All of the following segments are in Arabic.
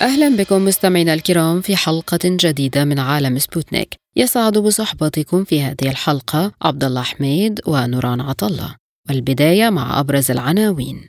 أهلا بكم مستمعينا الكرام في حلقة جديدة من عالم سبوتنيك. يسعد بصحبتكم في هذه الحلقة عبد الله حميد ونوران عطا الله والبداية مع أبرز العناوين.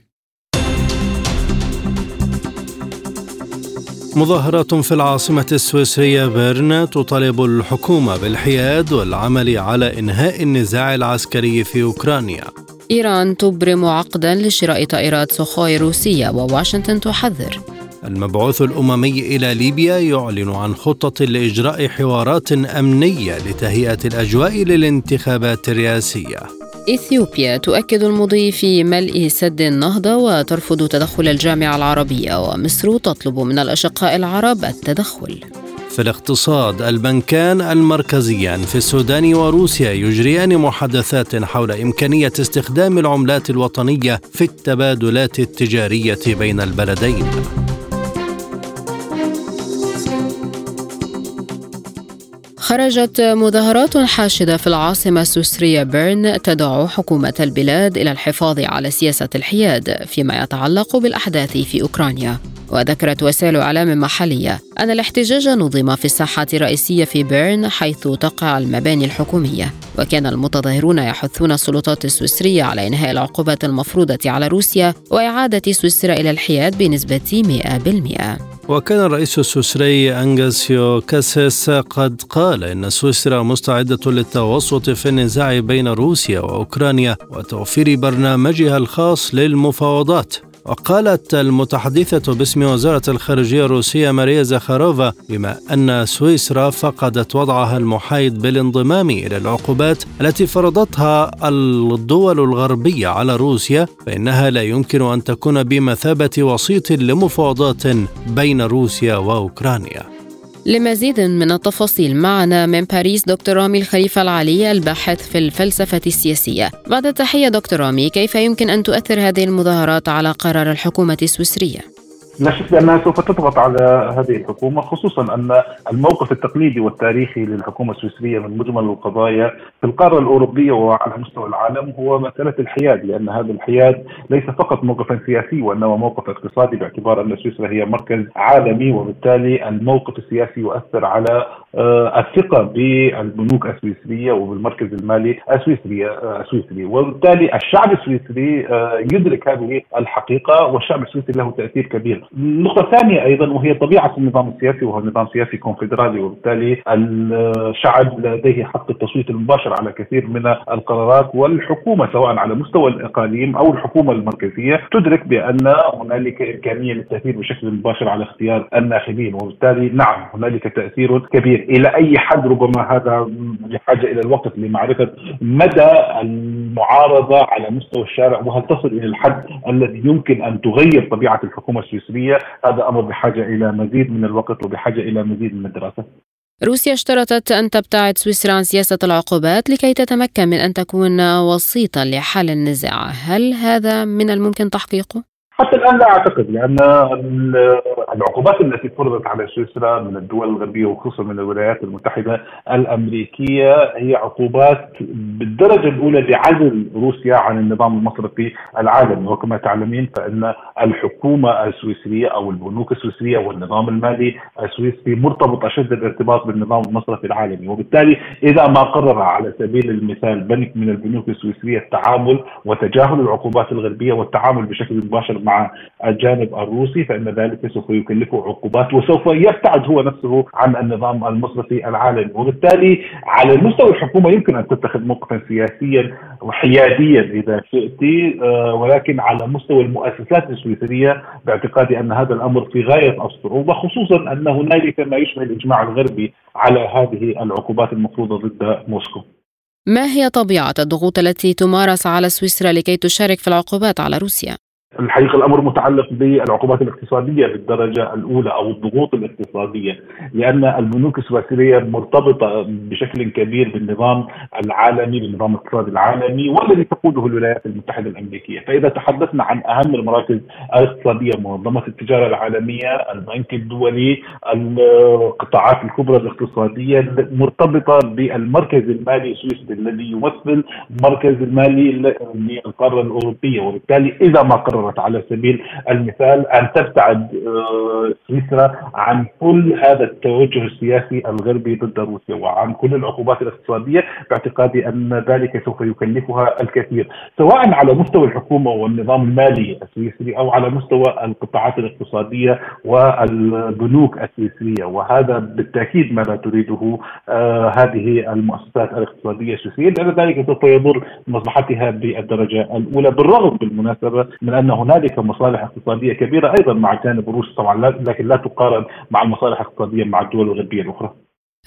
مظاهرات في العاصمة السويسرية بيرن تطالب الحكومة بالحياد والعمل على إنهاء النزاع العسكري في أوكرانيا. إيران تبرم عقدا لشراء طائرات سخوي روسية وواشنطن تحذر. المبعوث الأممي إلى ليبيا يعلن عن خطة لإجراء حوارات أمنية لتهيئة الأجواء للانتخابات الرئاسية. إثيوبيا تؤكد المضي في ملء سد النهضة وترفض تدخل الجامعة العربية ومصر تطلب من الأشقاء العرب التدخل. في الاقتصاد البنكان المركزيان في السودان وروسيا يجريان محادثات حول إمكانية استخدام العملات الوطنية في التبادلات التجارية بين البلدين. خرجت مظاهرات حاشدة في العاصمة السويسرية بيرن تدعو حكومة البلاد إلى الحفاظ على سياسة الحياد فيما يتعلق بالأحداث في أوكرانيا. وذكرت وسائل إعلام محلية أن الاحتجاج نظم في الساحة الرئيسية في بيرن حيث تقع المباني الحكومية. وكان المتظاهرون يحثون السلطات السويسرية على إنهاء العقوبات المفروضة على روسيا وإعادة سويسرا إلى الحياد بنسبة 100% وكان الرئيس السويسري أنغاسيو كاسيس قد قال إن سويسرا مستعدة للتوسط في النزاع بين روسيا وأوكرانيا وتوفير برنامجها الخاص للمفاوضات. وقالت المتحدثة باسم وزارة الخارجية الروسية ماريا زخاروفا بما أن سويسرا فقدت وضعها المحايد بالانضمام إلى العقوبات التي فرضتها الدول الغربية على روسيا فإنها لا يمكن أن تكون بمثابة وسيط لمفاوضات بين روسيا وأوكرانيا. لمزيد من التفاصيل معنا من باريس دكتور رامي الخليفة العلي الباحث في الفلسفة السياسية بعد التحية دكتور رامي كيف يمكن أن تؤثر هذه المظاهرات على قرار الحكومة السويسرية؟ لا شك بأنها سوف تضغط على هذه الحكومة خصوصا أن الموقف التقليدي والتاريخي للحكومة السويسرية من مجمل القضايا في القارة الأوروبية وعلى مستوى العالم هو مسألة الحياد لأن هذا الحياد ليس فقط موقفا سياسي وإنما موقف اقتصادي باعتبار أن سويسرا هي مركز عالمي وبالتالي الموقف السياسي يؤثر على الثقة بالبنوك السويسرية وبالمركز المالي السويسري السويسري. وبالتالي الشعب السويسري آه، يدرك هذه الحقيقة والشعب السويسري له تأثير كبير. النقطة الثانية أيضا وهي طبيعة النظام السياسي وهو نظام سياسي كونفدرالي وبالتالي الشعب لديه حق التصويت المباشر على كثير من القرارات. والحكومة سواء على مستوى الإقاليم أو الحكومة المركزية تدرك بأن هنالك إمكانية للتأثير بشكل مباشر على اختيار الناخبين. وبالتالي نعم هنالك تأثير كبير. إلى أي حد ربما هذا بحاجة إلى الوقت لمعرفة مدى المعارضة على مستوى الشارع وهل تصل إلى الحد الذي يمكن أن تغير طبيعة الحكومة السويسرية؟ الدولية هذا أمر بحاجة إلى مزيد من الوقت وبحاجة إلى مزيد من الدراسة. روسيا اشترطت أن تبتعد سويسرا عن سياسة العقوبات لكي تتمكن من أن تكون وسيطا لحل النزاع. هل هذا من الممكن تحقيقه؟ حتى الآن لا أعتقد لأن العقوبات التي فرضت على سويسرا من الدول الغربية وخصوصا من الولايات المتحدة الأمريكية هي عقوبات بالدرجة الأولى لعزل روسيا عن النظام المصرفي العالمي. وكما تعلمين فإن الحكومة السويسرية أو البنوك السويسرية والنظام المالي السويسري مرتبط أشد الارتباط بالنظام المصرفي العالمي. وبالتالي إذا ما قرر على سبيل المثال بنك من البنوك السويسرية التعامل وتجاهل العقوبات الغربية والتعامل بشكل مباشر مع الجانب الروسي فإن ذلك سوف يكلفه عقوبات وسوف يبتعد هو نفسه عن النظام المصرفي العالمي وبالتالي على المستوى الحكومة يمكن أن تتخذ موقفا سياسيا وحياديا إذا شئت آه، ولكن على مستوى المؤسسات السويسرية باعتقادي أن هذا الأمر في غاية الصعوبة خصوصا أن هنالك ما يشبه الإجماع الغربي على هذه العقوبات المفروضة ضد موسكو. ما هي طبيعة الضغوط التي تمارس على سويسرا لكي تشارك في العقوبات على روسيا؟ الحقيقة الأمر متعلق بالعقوبات الاقتصادية بالدرجة الأولى أو الضغوط الاقتصادية لأن البنوك السويسرية مرتبطة بشكل كبير بالنظام العالمي بالنظام الاقتصادي العالمي والذي تقوده الولايات المتحدة الأمريكية، فإذا تحدثنا عن أهم المراكز الاقتصادية منظمة التجارة العالمية، البنك الدولي، القطاعات الكبرى الاقتصادية مرتبطة بالمركز المالي السويسري الذي يمثل المركز المالي للقارة الأوروبية. وبالتالي إذا ما قرر قررت على سبيل المثال أن تبتعد آه، سويسرا عن كل هذا التوجه السياسي الغربي ضد روسيا وعن كل العقوبات الاقتصادية باعتقادي أن ذلك سوف يكلفها الكثير. سواء على مستوى الحكومة والنظام المالي السويسري أو على مستوى القطاعات الاقتصادية والبنوك السويسرية وهذا بالتأكيد ما لا تريده آه هذه المؤسسات الاقتصادية السويسرية لأن ذلك سوف يضر مصلحتها بالدرجة الأولى. بالرغم بالمناسبة من إن هنالك مصالح اقتصادية كبيرة أيضا مع جانب روسيا طبعا لكن لا تقارن مع المصالح الاقتصادية مع الدول الغربية الأخرى.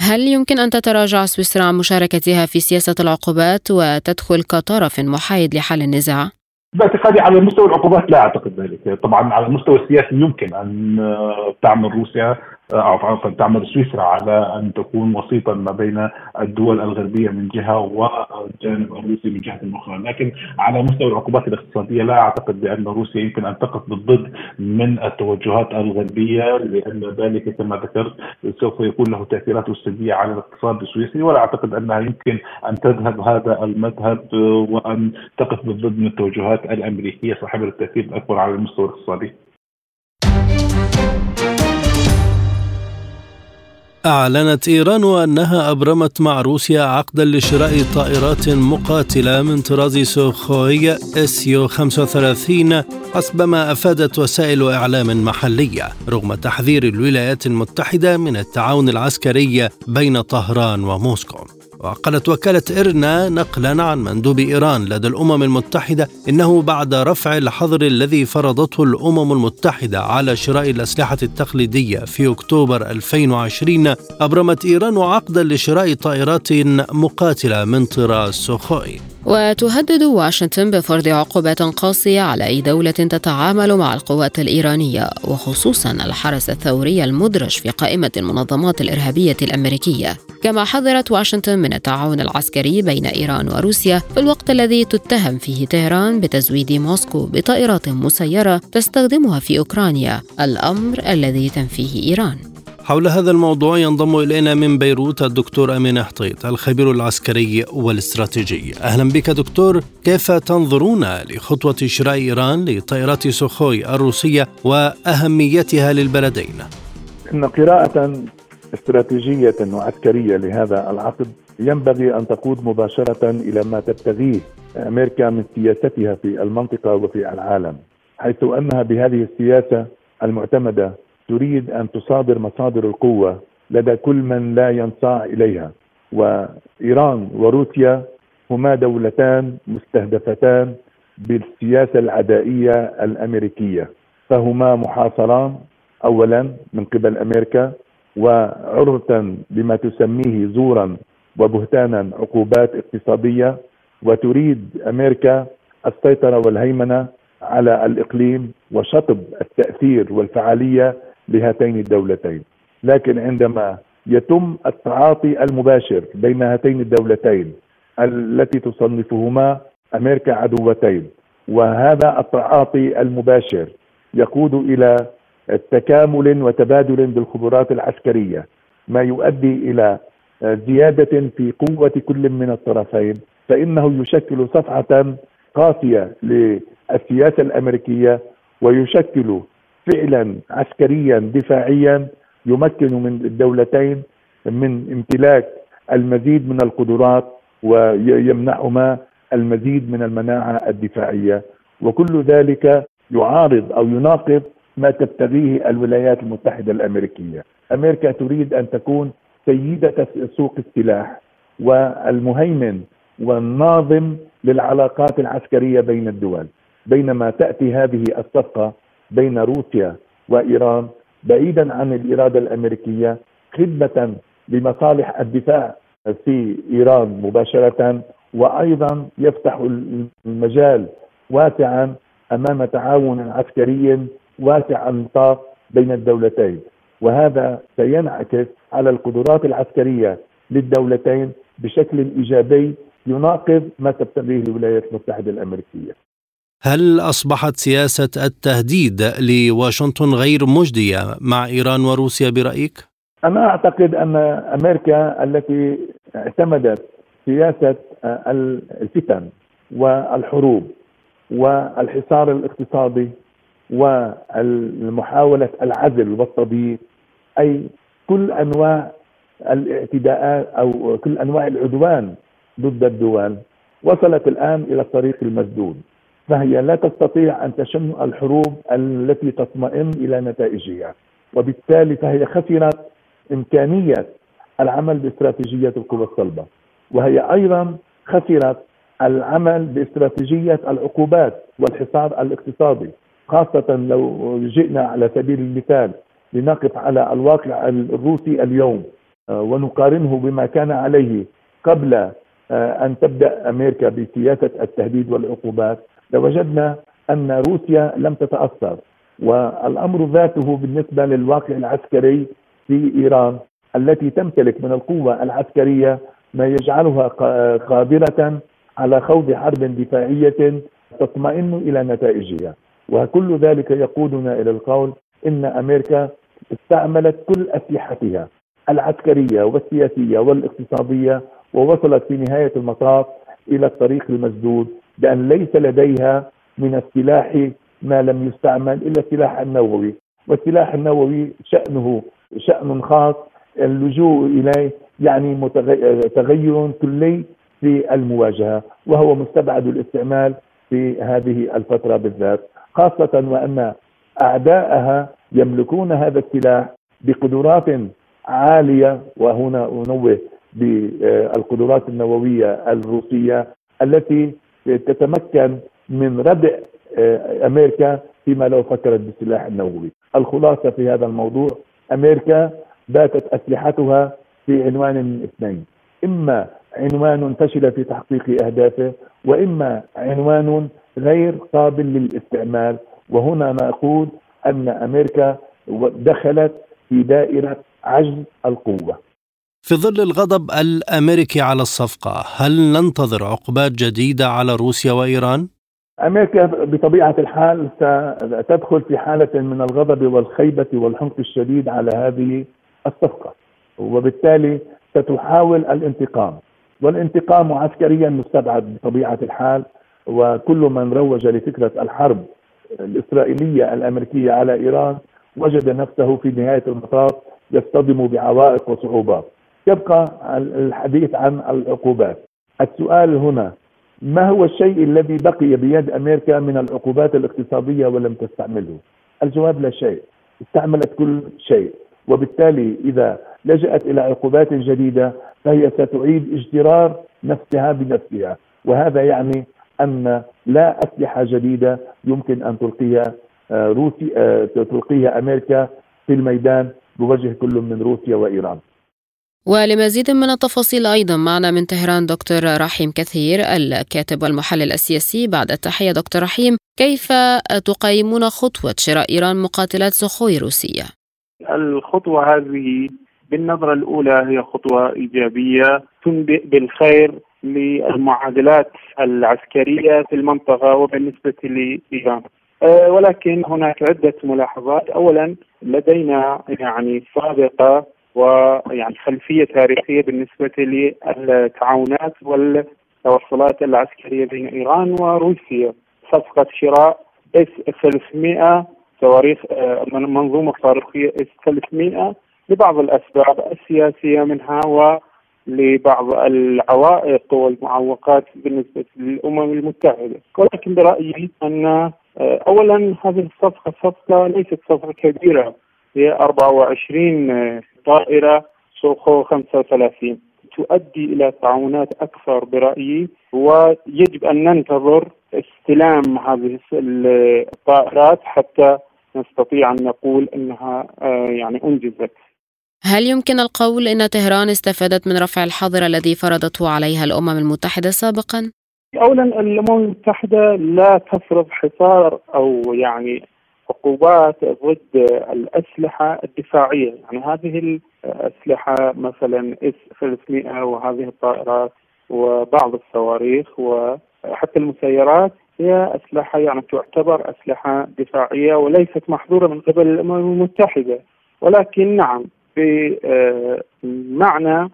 هل يمكن أن تتراجع سويسرا عن مشاركتها في سياسة العقوبات وتدخل كطرف محايد لحل النزاع؟ باعتقادي على مستوى العقوبات لا أعتقد ذلك، طبعا على المستوى السياسي يمكن أن تعمل روسيا عفوا تعمل سويسرا على أن تكون وسيطا ما بين الدول الغربية من جهة والجانب الروسي من جهة أخرى، لكن على مستوى العقوبات الاقتصادية لا أعتقد بأن روسيا يمكن أن تقف بالضد من التوجهات الغربية لأن ذلك كما ذكرت سوف يكون له تأثيرات سلبية على الاقتصاد السويسري ولا أعتقد أنها يمكن أن تذهب هذا المذهب وأن تقف بالضد من التوجهات الأمريكية صاحبة التأثير الأكبر على المستوى الاقتصادي. أعلنت إيران أنها أبرمت مع روسيا عقدا لشراء طائرات مقاتلة من طراز سوخوي إس يو 35 حسب ما أفادت وسائل إعلام محلية رغم تحذير الولايات المتحدة من التعاون العسكري بين طهران وموسكو. وقالت وكالة إرنا نقلا عن مندوب إيران لدى الأمم المتحدة إنه بعد رفع الحظر الذي فرضته الأمم المتحدة على شراء الأسلحة التقليدية في أكتوبر 2020 أبرمت إيران عقدا لشراء طائرات مقاتلة من طراز سوخوي. وتهدد واشنطن بفرض عقوبات قاسية على أي دولة تتعامل مع القوات الإيرانية وخصوصا الحرس الثوري المدرج في قائمة المنظمات الإرهابية الأمريكية. كما حذرت واشنطن من التعاون العسكري بين إيران وروسيا في الوقت الذي تتهم فيه طهران بتزويد موسكو بطائرات مسيرة تستخدمها في أوكرانيا الأمر الذي تنفيه إيران. حول هذا الموضوع ينضم إلينا من بيروت الدكتور أمين حطيط الخبير العسكري والاستراتيجي. أهلا بك دكتور كيف تنظرون لخطوة شراء إيران لطائرات سوخوي الروسية وأهميتها للبلدين؟ إن قراءة استراتيجية وعسكرية لهذا العقد ينبغي أن تقود مباشرة إلى ما تبتغيه أمريكا من سياستها في المنطقة وفي العالم حيث أنها بهذه السياسة المعتمدة تريد أن تصادر مصادر القوة لدى كل من لا ينصاع إليها. وإيران وروسيا هما دولتان مستهدفتان بالسياسة العدائية الأمريكية. فهما محاصران اولا من قبل أمريكا وعرضة بما تسميه زورا وبهتانا عقوبات اقتصادية. وتريد أمريكا السيطرة والهيمنة على الإقليم وشطب التأثير والفعالية لهاتين الدولتين. لكن عندما يتم التعاطي المباشر بين هاتين الدولتين التي تصنفهما أمريكا عدوتين وهذا التعاطي المباشر يقود إلى تكامل وتبادل بالخبرات العسكرية ما يؤدي إلى زيادة في قوة كل من الطرفين فإنه يشكل صفعة قاسية للسياسة الأمريكية ويشكل فعلا عسكريا دفاعيا يمكن من الدولتين من امتلاك المزيد من القدرات ويمنحهما المزيد من المناعة الدفاعية وكل ذلك يعارض أو يناقض ما تبتغيه الولايات المتحدة الأمريكية. أمريكا تريد أن تكون سيدة سوق السلاح والمهيمن والناظم للعلاقات العسكرية بين الدول، بينما تأتي هذه الصفقة بين روسيا وإيران بعيدا عن الإرادة الأمريكية خدمة لمصالح الدفاع في إيران مباشرة وأيضا يفتح المجال واسعا أمام تعاون عسكري واسع النطاق بين الدولتين وهذا سينعكس على القدرات العسكرية للدولتين بشكل إيجابي يناقض ما تبتغيه الولايات المتحدة الأمريكية. هل أصبحت سياسة التهديد لواشنطن غير مجدية مع إيران وروسيا برأيك؟ أنا أعتقد أن أمريكا التي اعتمدت سياسة الفتن والحروب والحصار الاقتصادي ومحاوله العزل والتضييق أي كل أنواع الاعتداءات أو كل أنواع العدوان ضد الدول وصلت الآن إلى الطريق المسدود فهي لا تستطيع أن تشن الحروب التي تطمئن إلى نتائجها. وبالتالي فهي خسرت إمكانية العمل باستراتيجية القوى الصلبة. وهي أيضا خسرت العمل باستراتيجية العقوبات والحصار الاقتصادي خاصة لو جئنا على سبيل المثال لنقف على الواقع الروسي اليوم آه، ونقارنه بما كان عليه قبل آه، أن تبدأ أمريكا بسياسة التهديد والعقوبات. لوجدنا أن روسيا لم تتأثر والأمر ذاته بالنسبة للواقع العسكري في إيران التي تمتلك من القوة العسكرية ما يجعلها قادرة على خوض حرب دفاعية تطمئن إلى نتائجها. وكل ذلك يقودنا إلى القول إن أمريكا استعملت كل أسلحتها العسكرية والسياسية والاقتصادية ووصلت في نهاية المطاف إلى الطريق المسدود بان ليس لديها من السلاح ما لم يستعمل إلا السلاح النووي. والسلاح النووي شأنه شأن خاص اللجوء إليه يعني تغير كلي في المواجهة وهو مستبعد الاستعمال في هذه الفترة بالذات. خاصة وأن أعداءها يملكون هذا السلاح بقدرات عالية وهنا أنوه بالقدرات النووية الروسية التي تتمكن من ردع آه، أمريكا فيما لو فكرت بالسلاح النووي. الخلاصة في هذا الموضوع أمريكا باتت أسلحتها في عنوان من اثنين، إما عنوان فشل في تحقيق أهدافه وإما عنوان غير قابل للاستعمال وهنا نقول أن أمريكا دخلت في دائرة عجز القوة. في ظل الغضب الأمريكي على الصفقة، هل ننتظر عقوبات جديدة على روسيا وإيران؟ أمريكا بطبيعة الحال ستدخل في حالة من الغضب والخيبة والحنق الشديد على هذه الصفقة وبالتالي ستحاول الانتقام والانتقام عسكريا مستبعد بطبيعة الحال وكل من روج لفكرة الحرب الإسرائيلية الأمريكية على إيران وجد نفسه في نهاية المطاف يصطدم بعوائق وصعوبات. يبقى الحديث عن العقوبات. السؤال هنا ما هو الشيء الذي بقي بيد أمريكا من العقوبات الاقتصادية ولم تستعمله؟ الجواب لا شيء. استعملت كل شيء وبالتالي إذا لجأت إلى عقوبات جديدة فهي ستعيد اجترار نفسها بنفسها وهذا يعني أن لا أسلحة جديدة يمكن أن تلقيها آه، روسيا آه، تلقيها أمريكا في الميدان بوجه كل من روسيا وإيران. ولمزيد من التفاصيل أيضا معنا من طهران دكتور رحيم كثير الكاتب والمحلل السياسي بعد التحية دكتور رحيم كيف تقيمون خطوة شراء إيران مقاتلات سخوي روسية؟ الخطوة هذه بالنظرة الأولى هي خطوة إيجابية تنبئ بالخير للمعادلات العسكرية في المنطقة وبالنسبة لإيران. أه، ولكن هناك عدة ملاحظات، اولا لدينا يعني سابقة ويعني خلفية تاريخية بالنسبة للتعاونات والتوصلات العسكرية بين إيران وروسيا. صفقة شراء إس 300 صواريخ أه، منظومة صاروخية إس 300 لبعض الأسباب السياسية منها و لبعض العوائق والمعوقات بالنسبة للأمم المتحدة ولكن برأيي أن آه، أولا هذه الصفقة صفقة ليست صفقة كبيرة هي 24 آه، طائرة سوخو 35 تؤدي إلى تعاونات أكثر برأيي ويجب أن ننتظر استلام هذه الطائرات حتى نستطيع أن نقول أنها آه، يعني أنجزت هل يمكن القول إن طهران استفادت من رفع الحظر الذي فرضته عليها الأمم المتحدة سابقا؟ اولا الأمم المتحدة لا تفرض حصار أو يعني عقوبات ضد الأسلحة الدفاعية، يعني هذه الأسلحة مثلا إس 300 وهذه الطائرات وبعض الصواريخ وحتى المسيرات هي أسلحة يعني تعتبر أسلحة دفاعية وليست محظورة من قبل الامم المتحدة، ولكن نعم بمعنى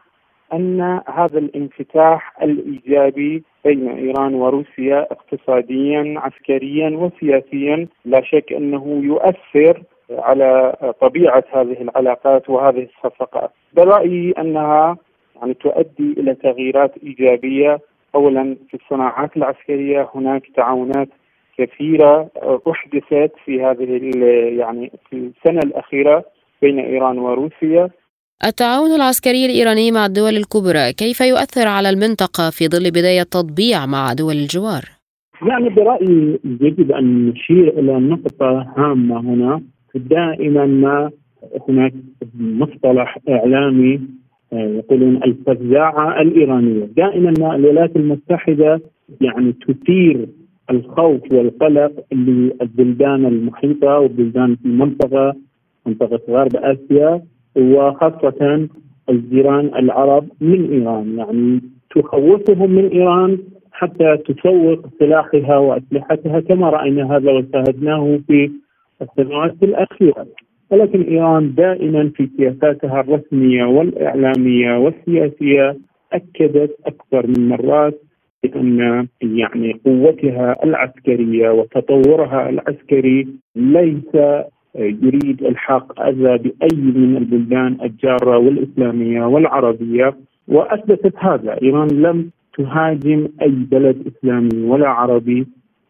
أن هذا الانفتاح الإيجابي بين إيران وروسيا اقتصاديا عسكريا وسياسيا لا شك أنه يؤثر على طبيعة هذه العلاقات وهذه الصفقات. برايي أنها يعني تؤدي إلى تغييرات إيجابية. اولا في الصناعات العسكرية هناك تعاونات كثيرة أحدثت في هذه يعني في السنة الأخيرة بين إيران وروسيا. التعاون العسكري الإيراني مع الدول الكبرى كيف يؤثر على المنطقة في ظل بداية تطبيع مع دول الجوار؟ يعني برأيي يجب أن نشير إلى نقطة هامة هنا. دائما ما هناك مصطلح إعلامي آه، يقولون الفزاعة الإيرانية. دائما ما الولايات المتحدة يعني تثير الخوف والقلق للبلدان المحيطة والبلدان في المنطقة منطقة غرب آسيا. وخاصة الجيران العرب من إيران. يعني تخوفهم من إيران حتى تسوق سلاحها وأسلحتها كما رأينا هذا وشاهدناه في السنوات الأخيرة. ولكن إيران دائما في سياساتها الرسمية والإعلامية والسياسية أكدت أكثر من مرات بأن يعني قوتها العسكرية وتطورها العسكري ليس يريد الحاق أذى بأي من البلدان الجارة والإسلامية والعربية وأثبتت هذا، إيران لم تهاجم أي بلد إسلامي ولا عربي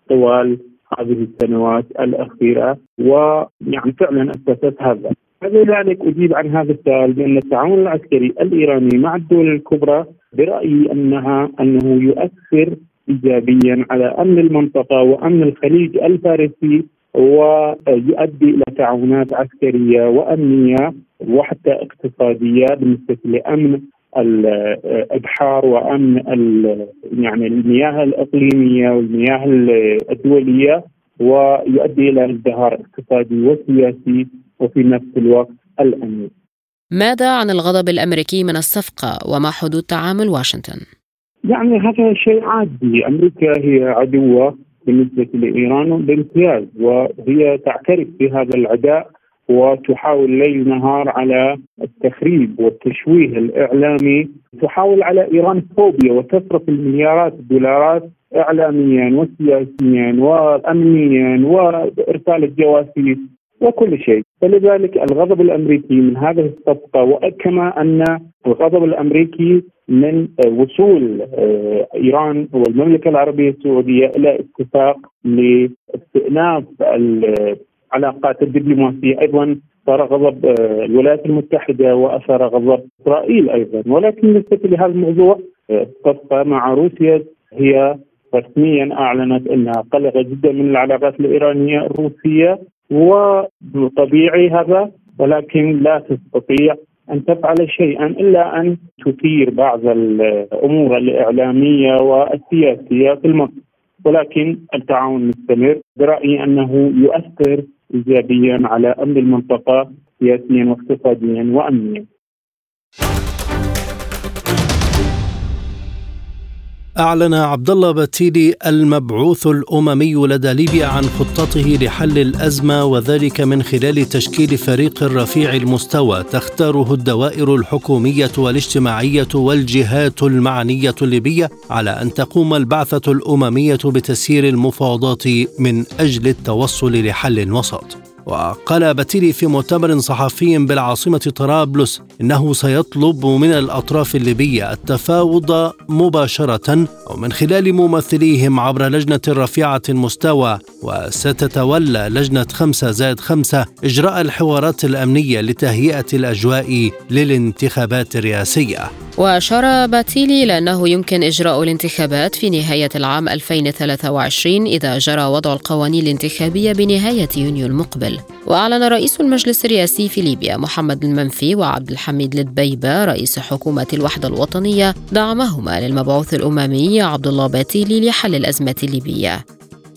طوال هذه السنوات الأخيرة ويعني فعلا أثبتت هذا. فلذلك أجيب عن هذا السؤال بأن التعاون العسكري الإيراني مع الدول الكبرى برأيي انها أنه يؤثر ايجابيا على أمن المنطقة وأمن الخليج الفارسي ويؤدي إلى تعاونات عسكرية وأمنية وحتى اقتصادية بالنسبة لامن الإبحار وأمن يعني المياه الإقليمية والمياه الدولية ويؤدي إلى ازدهار اقتصادي وسياسي وفي نفس الوقت الأمني. ماذا عن الغضب الأمريكي من الصفقة وما حدود تعامل واشنطن؟ يعني هذا شيء عادي، أمريكا هي عدوة بالنسبة لإيران بامتياز وهي تعترف بهذا العداء وتحاول ليل نهار على التخريب والتشويه الإعلامي. تحاول على إيران فوبيا وتصرف المليارات الدولارات إعلاميا وسياسيا وأمنيا وإرسال الجواسيس. وكل شيء. فلذلك الغضب الأمريكي من هذه الصفقة وكما أن الغضب الأمريكي من وصول آه، إيران والمملكة العربية السعودية إلى اتفاق لاستئناف العلاقات الدبلوماسية. أيضا صار غضب آه، الولايات المتحدة وأثار غضب إسرائيل أيضا. ولكن بالنسبة لهذا الموضوع آه، الصفقة مع روسيا هي رسميا أعلنت أنها قلقة جدا من العلاقات الايرانيه الروسيه وطبيعي هذا ولكن لا تستطيع أن تفعل شيئا إلا أن تثير بعض الأمور الإعلامية والسياسية في المنطقة ولكن التعاون مستمر برأيي أنه يؤثر ايجابيا على أمن المنطقة سياسيا واقتصاديا وامنيا. أعلن عبد الله بتيلي المبعوث الأممي لدى ليبيا عن خطته لحل الأزمة وذلك من خلال تشكيل فريق رفيع المستوى تختاره الدوائر الحكومية والاجتماعية والجهات المعنية الليبية على أن تقوم البعثة الأممية بتسيير المفاوضات من أجل التوصل لحل وسط. وقال بتيلي في مؤتمر صحفي بالعاصمة طرابلس إنه سيطلب من الأطراف الليبية التفاوض مباشرة أو من خلال ممثليهم عبر لجنة رفيعة المستوى وستتولى لجنة خمسة زائد خمسة إجراء الحوارات الأمنية لتهيئة الأجواء للانتخابات الرئاسية. وأشار باتيلي إلى أنه يمكن إجراء الانتخابات في نهاية العام 2023 إذا جرى وضع القوانين الانتخابية بنهاية يونيو المقبل. وأعلن رئيس المجلس الرئاسي في ليبيا محمد المنفي وعبد الحميد الدبيبة رئيس حكومة الوحدة الوطنية دعمهما للمبعوث الأممي عبد الله باتيلي لحل الأزمة الليبية.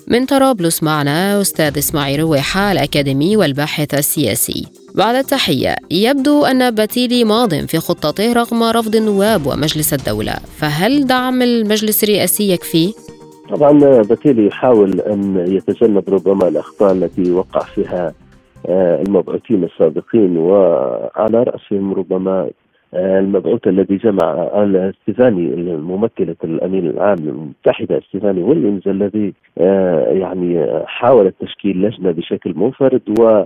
من طرابلس معنا أستاذ إسماعيل رواحة الأكاديمي والباحث السياسي. بعد التحية يبدو أن باتيلي ماض في خطته رغم رفض النواب ومجلس الدولة. فهل دعم المجلس الرئاسي يكفي؟ طبعا باتيلي يحاول أن يتجنب ربما الأخطاء التي وقع فيها آه، المبعوثين السابقين وعلى رأسهم ربما آه، المبعوث الذي جمع الستيفاني الممثلة الأمين العام المتحدة ستيفاني ويليامز الذي آه، يعني حاول تشكيل لجنة بشكل منفرد و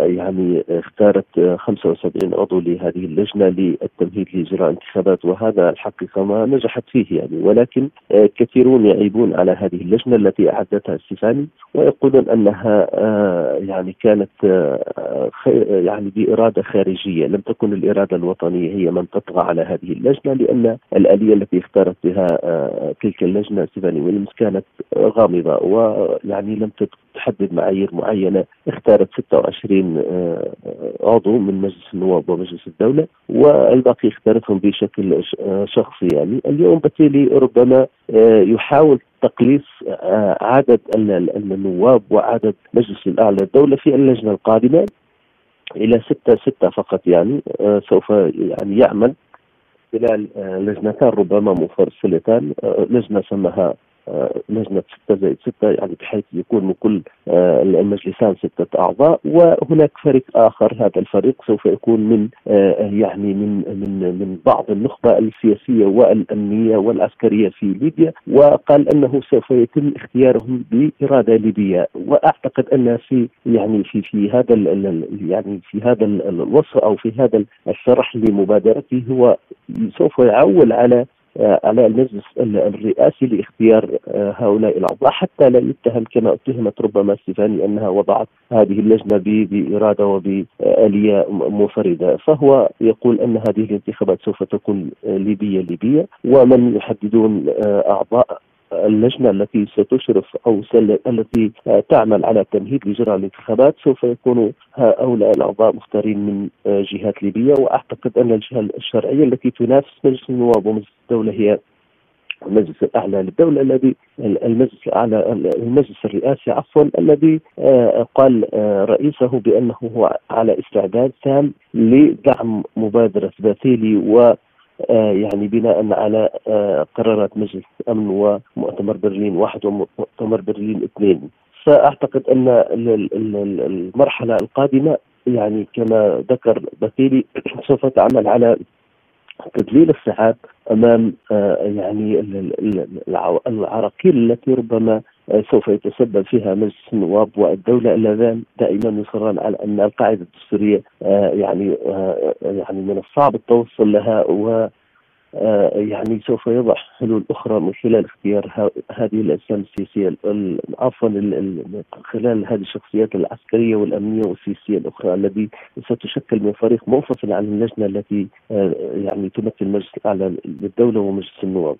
يعني اختارت 75 عضو لهذه اللجنة للتمهيد لإجراء انتخابات وهذا الحقيقة ما نجحت فيه يعني. ولكن آه، كثيرون يعيبون على هذه اللجنة التي أعدتها السيفاني ويقولون أنها آه، يعني كانت يعني بإرادة خارجية. لم تكن الإرادة الوطنية هي من تطغى على هذه اللجنة لأن الآلية التي اختارت بها تلك اللجنة سيفاني ويلمز كانت غامضة ويعني لم تحدد معايير معينة اختارت 26 آه، عضو من مجلس النواب ومجلس الدولة والباقي اختارتهم بشكل آه، شخصي يعني. اليوم بالتالي ربما آه، يحاول تقليص عدد النواب وعدد مجلس الأعلى للدولة في اللجنة القادمة إلى ستة ستة فقط يعني سوف يعني يعمل خلال لجنتان ربما مفصلتان لجنة سماها لجنة ستة زائد ستة يعني بحيث يكون من كل آه، المجلسان ستة أعضاء وهناك فريق آخر هذا الفريق سوف يكون من آه، يعني من من من بعض النخبة السياسية والأمنية والعسكرية في ليبيا وقال أنه سوف يتم اختيارهم بإرادة ليبية. وأعتقد أن في يعني في في هذا يعني في هذا الوصف أو في هذا الشرح لمبادرته هو سوف يعول على على المجلس الرئاسي لاختيار آه، هؤلاء الأعضاء. حتى لا يتهم كما اتهمت ربما ستيفاني أنها وضعت هذه اللجنة بإرادة وبآلية منفردة. فهو يقول أن هذه الانتخابات سوف تكون ليبية ليبية. ومن يحددون آه، أعضاء اللجنة التي ستشرف أو التي تعمل على تمهيد لإجراء الانتخابات سوف يكون هؤلاء الأعضاء مختارين من جهات ليبية. وأعتقد أن الجهة الشرعية التي تنافس مجلس النواب ومجلس الدولة هي المجلس الأعلى للدولة الذي المجلس الأعلى المجلس الرئاسي عفوا الذي آه، قال آه، رئيسه بأنه هو على استعداد تام لدعم مبادرة باثيلي و آه، يعني بناء على آه، قرارات مجلس الأمن ومؤتمر برلين واحد ومؤتمر برلين اثنين. فأعتقد أن المرحلة القادمة يعني كما ذكر بثيلي سوف تعمل على تدليل السحاب أمام آه، يعني العراقيل التي ربما سوف يتسبب فيها مجلس النواب والدولة اللذان دائما يصران على أن القاعدة الدستورية آه، يعني آه، يعني من الصعب التوصل لها و آه، يعني سوف يضع حلول أخرى من خلال اختيار هذه الأجسام السياسية عفوا خلال هذه الشخصيات العسكرية والأمنية والسياسية الأخرى التي ستشكل من فريق منفصل عن اللجنة التي يعني تمثل المجلس الاعلى للدولة ومجلس النواب.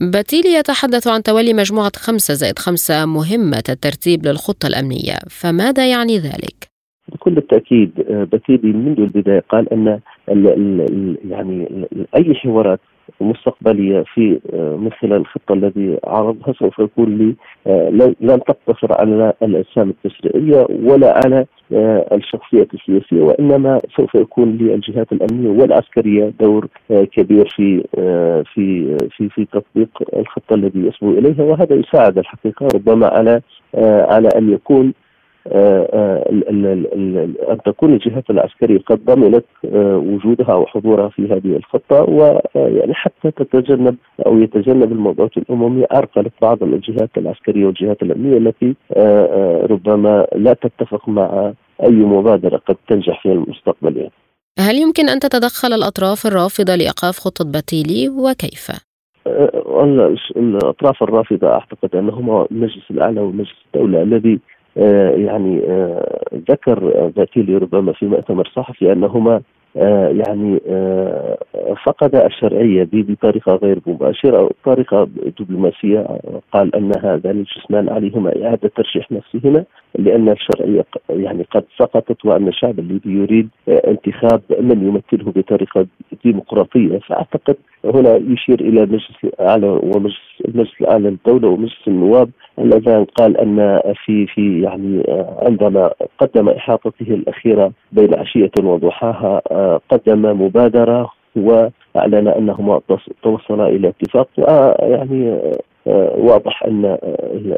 باتيلي يتحدث عن تولي مجموعة خمسة زائد خمسة مهمة الترتيب للخطة الأمنية فماذا يعني ذلك؟ بكل التأكيد آه، باتيلي منذ البداية قال أن ال ال يعني أي حوارات مستقبليه في آه، من خلال الخطة الذي عرضها سوف يكون لي آه، لن تقتصر على الأجسام التشريعيه ولا على آه، الشخصيات السياسية وإنما سوف يكون للجهات الأمنية والعسكرية دور كبير في في في في تطبيق الخطة الذي يصبو إليها وهذا يساعد الحقيقة ربما على على أن يكون آه، آه، أن تكون الجهات العسكرية قد ضمنت آه، وجودها وحضورها في هذه الخطة ويعني حتى تتجنب أو يتجنب الموضوعات الأممية عرقله بعض الجهات العسكرية والجهات الأمنية التي ربما لا تتفق مع أي مبادرة قد تنجح في المستقبل يعني. هل يمكن أن تتدخل الأطراف الرافضة لإيقاف خطة باتيلي وكيف؟ الأطراف الرافضة أعتقد أنهما المجلس الأعلى ومجلس الدولة الذي آه، يعني آه، ذكر باتيلي ربما في مؤتمر صحفي أنهما يعني فقد الشرعية بطريقة غير مباشرة أو طريقة دبلوماسية قال أن هذان الجسمان عليهما إعادة ترشيح نفسهما لأن الشرعية يعني قد سقطت وأن الشعب الليبي يريد انتخاب من يمثله بطريقة ديمقراطية. فأعتقد هنا يشير إلى مجلس الأعلى ومجلس المجلس الأعلى للدولة ومجلس النواب اللذان قال أن في في يعني عندما قدم إحاطته الأخيرة بين عشية وضحاها قدم مبادرة وأعلن أنهما توصلا إلى اتفاق. ويعني واضح أن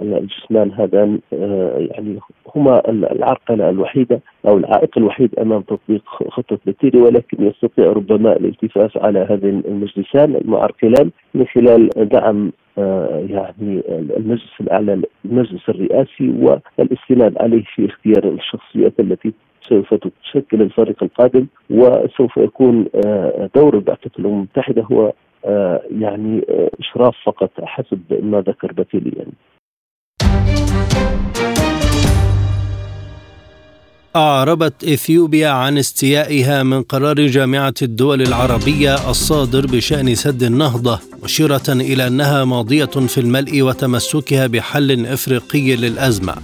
الجسمان هذان يعني هما العرقلة الوحيدة أو العائق الوحيد أمام تطبيق خطة بتيري ولكن يستطيع ربما الالتفاف على هذين المجلسان المعرقلان من خلال دعم يعني المجلس الأعلى المجلس الرئاسي والإستناد عليه في اختيار الشخصيات التي سوف تشكل الفريق القادم وسوف يكون دور البعثة الأمم المتحدة هو يعني إشراف فقط حسب ما ذكر باتيلي يعني. أعربت إثيوبيا عن استيائها من قرار جامعة الدول العربية الصادر بشأن سد النهضة مشيرة إلى أنها ماضية في الملء وتمسكها بحل إفريقي للأزمة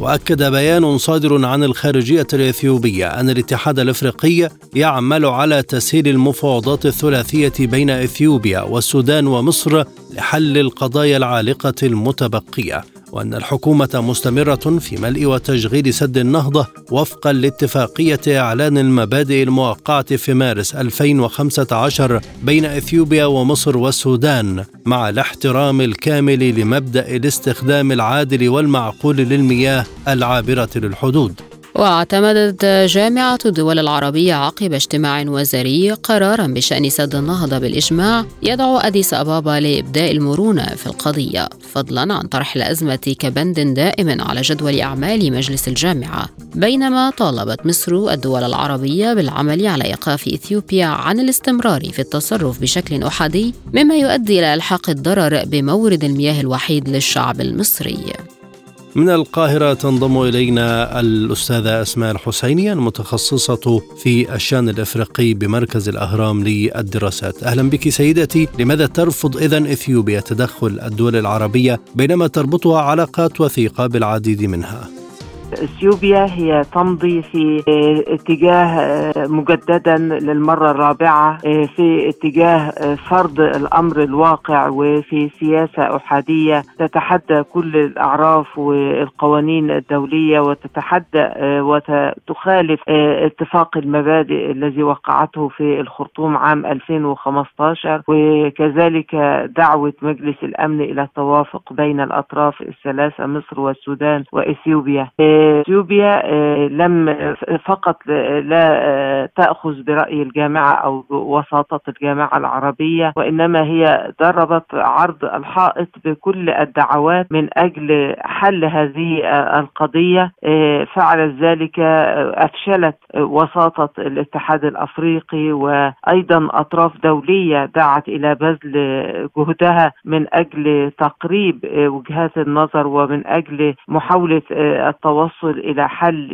وأكد بيان صادر عن الخارجية الإثيوبية أن الاتحاد الأفريقي يعمل على تسهيل المفاوضات الثلاثية بين إثيوبيا والسودان ومصر لحل القضايا العالقة المتبقية. وأن الحكومة مستمرة في ملء وتشغيل سد النهضة وفقا لاتفاقية إعلان المبادئ الموقعة في مارس 2015 بين إثيوبيا ومصر والسودان مع الاحترام الكامل لمبدأ الاستخدام العادل والمعقول للمياه العابرة للحدود. واعتمدت جامعة الدول العربية عقب اجتماع وزاري قرارا بشأن سد النهضة بالإجماع يدعو أديس أبابا لإبداء المرونة في القضية فضلا عن طرح الأزمة كبند دائم على جدول أعمال مجلس الجامعة. بينما طالبت مصر الدول العربية بالعمل على إيقاف إثيوبيا عن الاستمرار في التصرف بشكل أحادي مما يؤدي إلى إلحاق الضرر بمورد المياه الوحيد للشعب المصري. من القاهرة تنضم إلينا الأستاذة أسماء الحسيني المتخصصة في الشأن الإفريقي بمركز الأهرام للدراسات أهلا بك سيدتي لماذا ترفض إذن إثيوبيا تدخل الدول العربية بينما تربطها علاقات وثيقة بالعديد منها؟ إثيوبيا هي تمضي في اتجاه مجددا للمرة الرابعة في اتجاه فرض الأمر الواقع وفي سياسة أحادية تتحدى كل الأعراف والقوانين الدولية وتتحدى وتخالف اتفاق المبادئ الذي وقعته في الخرطوم عام 2015 وكذلك دعوة مجلس الأمن إلى التوافق بين الأطراف الثلاثة مصر والسودان وإثيوبيا. إثيوبيا لم فقط لا تأخذ برأي الجامعة أو وساطه الجامعة العربية وإنما هي ضربت عرض الحائط بكل الدعوات من أجل حل هذه القضية. فعلت ذلك أفشلت وساطة الاتحاد الأفريقي وأيضا أطراف دولية دعت إلى بذل جهدها من أجل تقريب وجهات النظر ومن أجل محاولة التوصل التوصل إلى حل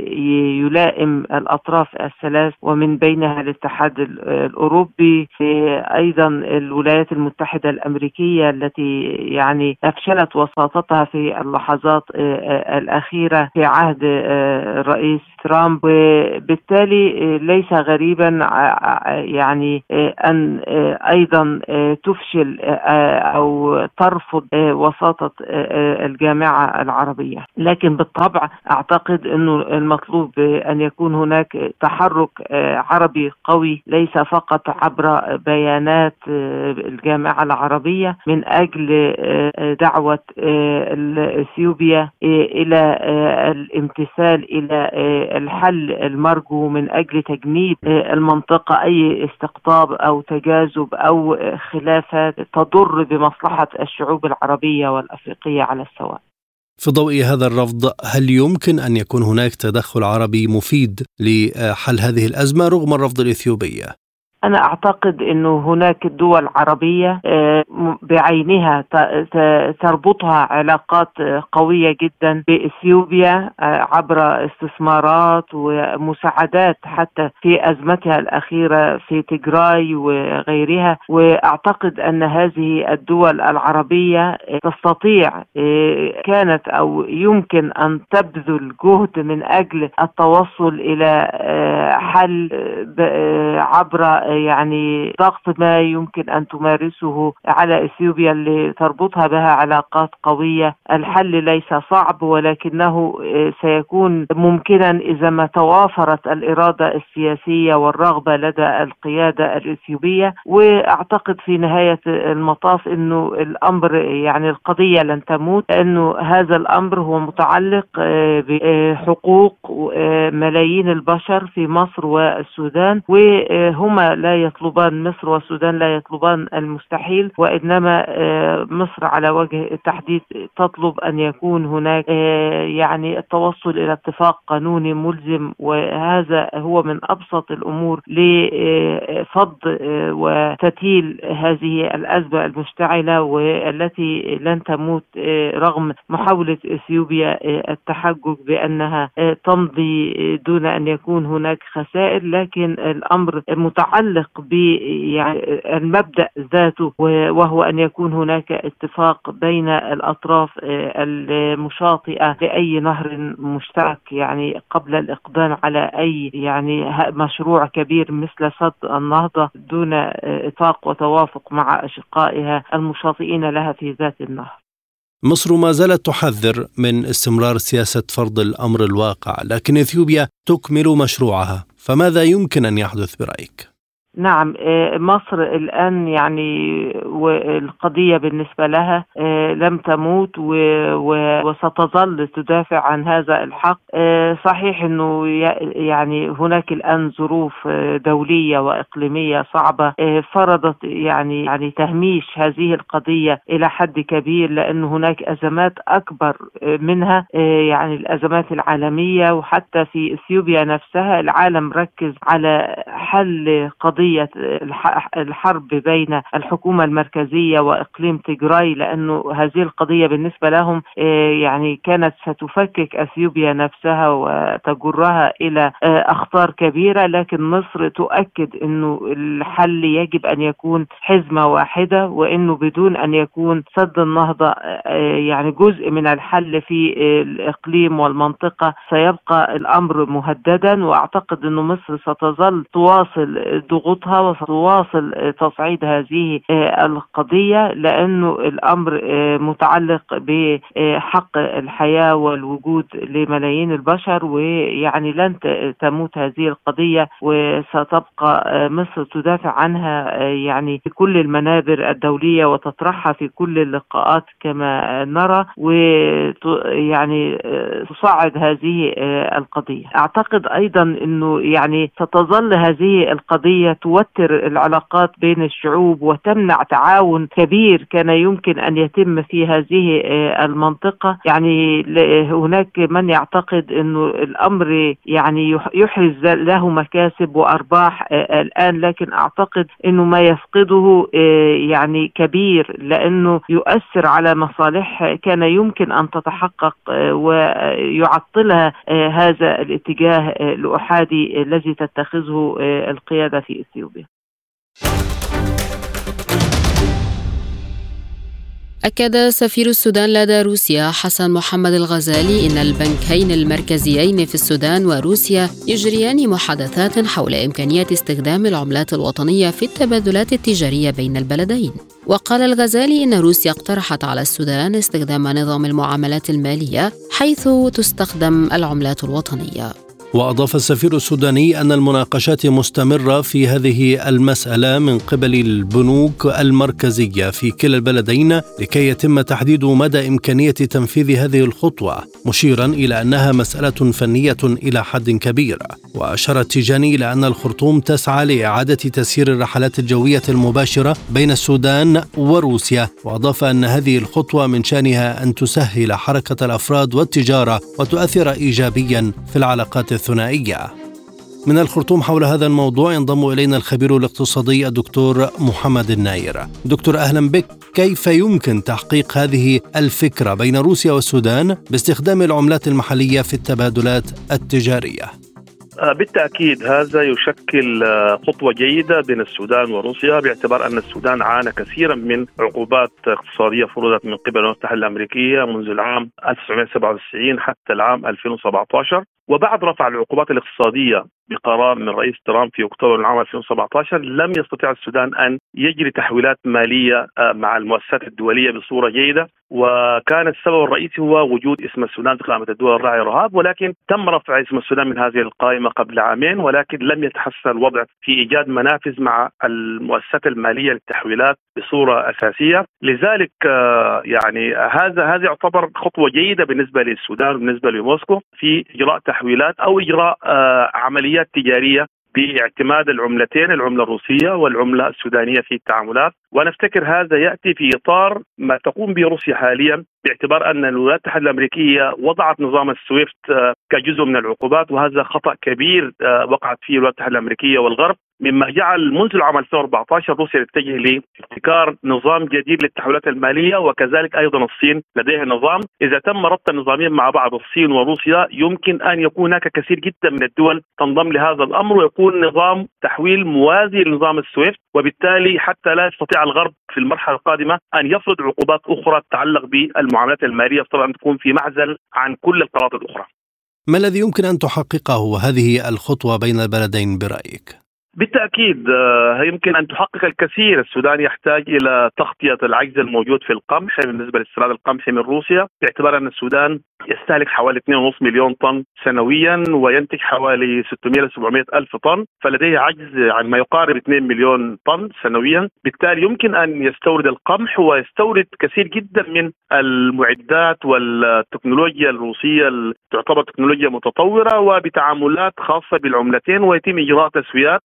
يلائم الأطراف الثلاث ومن بينها الاتحاد الأوروبي أيضا الولايات المتحدة الأمريكية التي يعني أفشلت وساطتها في اللحظات الأخيرة في عهد الرئيس ترامب. وبالتالي ليس غريبا يعني أن أيضا تفشل أو ترفض وساطة الجامعة العربية. لكن بالطبع أعتقد انه المطلوب ان يكون هناك تحرك عربي قوي ليس فقط عبر بيانات الجامعة العربية من أجل دعوة اثيوبيا إلى الامتثال إلى الحل المرجو من أجل تجنيد المنطقة أي استقطاب أو تجاذب أو خلافات تضر بمصلحة الشعوب العربية والأفريقية على السواء. في ضوء هذا الرفض هل يمكن أن يكون هناك تدخل عربي مفيد لحل هذه الأزمة رغم الرفض الإثيوبية؟ أنا أعتقد أنه هناك دول عربية بعينها تربطها علاقات قوية جدا بإثيوبيا عبر استثمارات ومساعدات حتى في أزمتها الأخيرة في تجراي وغيرها. وأعتقد أن هذه الدول العربية تستطيع كانت أو يمكن أن تبذل جهد من أجل التوصل إلى حل عبر يعني ضغط ما يمكن أن تمارسه على إثيوبيا اللي تربطها بها علاقات قوية. الحل ليس صعب ولكنه سيكون ممكنا إذا ما توافرت الإرادة السياسية والرغبة لدى القيادة الإثيوبية. وأعتقد في نهاية المطاف إنه الأمر يعني القضية لن تموت لأنه هذا الأمر هو متعلق بحقوق ملايين البشر في مصر والسودان. وهما لا يطلبان مصر والسودان لا يطلبان المستحيل. وإنما مصر على وجه التحديد تطلب أن يكون هناك يعني التوصل إلى اتفاق قانوني ملزم وهذا هو من أبسط الأمور لفض وتتيل هذه الأزمة المشتعلة والتي لن تموت رغم محاولة إثيوبيا التحجج بأنها تمضي دون أن يكون هناك خسائر لكن الأمر متعلق ب يعني المبدأ ذاته وهو أن يكون هناك اتفاق بين الأطراف المشاطئة لأي نهر مشترك يعني قبل الإقدام على أي يعني مشروع كبير مثل سد النهضة دون اتفاق وتوافق مع أشقائها المشاطئين لها في ذات النهر. مصر ما زالت تحذر من استمرار سياسة فرض الأمر الواقع، لكن إثيوبيا تكمل مشروعها، فماذا يمكن أن يحدث برأيك؟ نعم مصر الآن يعني والقضية بالنسبة لها لم تموت وستظل تدافع عن هذا الحق. صحيح أنه يعني هناك الآن ظروف دولية وإقليمية صعبة فرضت يعني يعني تهميش هذه القضية إلى حد كبير لأن هناك أزمات أكبر منها يعني الأزمات العالمية وحتى في إثيوبيا نفسها. العالم ركز على حل قضية الحرب بين الحكومة المركزية وإقليم تجراي لأنه هذه القضية بالنسبة لهم يعني كانت ستفكك أثيوبيا نفسها وتجرها إلى أخطار كبيرة لكن مصر تؤكد أنه الحل يجب أن يكون حزمة واحدة وأنه بدون أن يكون سد النهضة يعني جزء من الحل في الإقليم والمنطقة سيبقى الأمر مهددا. وأعتقد أنه مصر ستظل تواصل ضغوط ضغوطها وستواصل تصعيد هذه القضية لأنه الأمر متعلق بحق الحياة والوجود لملايين البشر. ويعني لن تموت هذه القضية وستبقى مصر تدافع عنها يعني في كل المنابر الدولية وتطرحها في كل اللقاءات كما نرى ويعني تصعد هذه القضية. أعتقد أيضا أنه يعني ستظل هذه القضية توتر العلاقات بين الشعوب وتمنع تعاون كبير كان يمكن أن يتم في هذه المنطقة. يعني هناك من يعتقد انه الأمر يعني يحرز له مكاسب وأرباح الآن لكن أعتقد إنه ما يفقده يعني كبير لأنه يؤثر على مصالح كان يمكن أن تتحقق ويعطلها هذا الاتجاه الأحادي الذي تتخذه القيادة في إثيوبيا. أكد سفير السودان لدى روسيا حسن محمد الغزالي إن البنكين المركزيين في السودان وروسيا يجريان محادثات حول إمكانية استخدام العملات الوطنية في التبادلات التجارية بين البلدين. وقال الغزالي إن روسيا اقترحت على السودان استخدام نظام المعاملات المالية حيث تستخدم العملات الوطنية. وأضاف السفير السوداني أن المناقشات مستمرة في هذه المسألة من قبل البنوك المركزية في كلا البلدين لكي يتم تحديد مدى إمكانية تنفيذ هذه الخطوة مشيرا إلى أنها مسألة فنية إلى حد كبير. وأشار التيجاني إلى أن الخرطوم تسعى لإعادة تسيير الرحلات الجوية المباشرة بين السودان وروسيا. وأضاف أن هذه الخطوة من شأنها أن تسهل حركة الأفراد والتجارة وتؤثر ايجابيا في العلاقات الثنائية من الخرطوم حول هذا الموضوع ينضم إلينا الخبير الاقتصادي الدكتور محمد الناير. دكتور أهلا بك، كيف يمكن تحقيق هذه الفكرة بين روسيا والسودان باستخدام العملات المحلية في التبادلات التجارية؟ آه، بالتأكيد هذا يشكل آه، خطوة جيدة بين السودان وروسيا باعتبار أن السودان عانى كثيرا من عقوبات اقتصادية فرضت من قبل الولايات المتحده الأمريكية منذ العام 1997 حتى العام 2017 وبعد رفع العقوبات الاقتصادية بقرار من رئيس ترامب في أكتوبر من عام 2017 لم يستطع السودان أن يجري تحويلات مالية آه، مع المؤسسات الدولية بصورة جيدة. وكان السبب الرئيسي هو وجود اسم السودان في قائمة الدول الراعية الارهاب ولكن تم رفع اسم السودان من هذه القائمة قبل عامين ولكن لم يتحسن الوضع في إيجاد منافذ مع المؤسسات المالية للتحويلات بصورة أساسية. لذلك آه، يعني هذا هذا يعتبر خطوة جيدة بالنسبة للسودان وبالنسبة لموسكو في إجراء تحويلات أو إجراء آه، عمليات تجارية باعتماد العملتين العملة الروسية والعملة السودانية في التعاملات. وأنا افتكر هذا يأتي في إطار ما تقوم به روسيا حاليا باعتبار أن الولايات المتحدة الأمريكية وضعت نظام السويفت كجزء من العقوبات وهذا خطأ كبير آه، وقعت فيه الولايات المتحدة الأمريكية والغرب. مما جعل منذ العام 2014 روسيا تتجه لابتكار نظام جديد للتحويلات المالية وكذلك أيضا الصين لديها نظام إذا تم ربط النظامين مع بعض الصين وروسيا يمكن أن يكون هناك كثير جدا من الدول تنضم لهذا الأمر ويكون نظام تحويل موازي لنظام السويفت وبالتالي حتى لا يستطيع الغرب في المرحلة القادمة أن يفرض عقوبات أخرى تتعلق بالمعاملات المالية طبعا تكون في معزل عن كل القرارات الأخرى. ما الذي يمكن أن تحققه هذه الخطوة بين البلدين برأيك؟ بالتأكيد آه، يمكن أن تحقق الكثير، السودان يحتاج إلى تغطية العجز الموجود في القمح بالنسبة لاستيراد القمح من روسيا باعتبار أن السودان يستهلك حوالي 2.5 مليون طن سنويا وينتج حوالي 600 ل 700 ألف طن فلديه عجز عن ما يقارب 2 مليون طن سنويا. بالتالي يمكن أن يستورد القمح ويستورد كثير جدا من المعدات والتكنولوجيا الروسية تعتبر تكنولوجيا متطورة وبتعاملات خاصة بالعملتين ويتم إجراء تسويات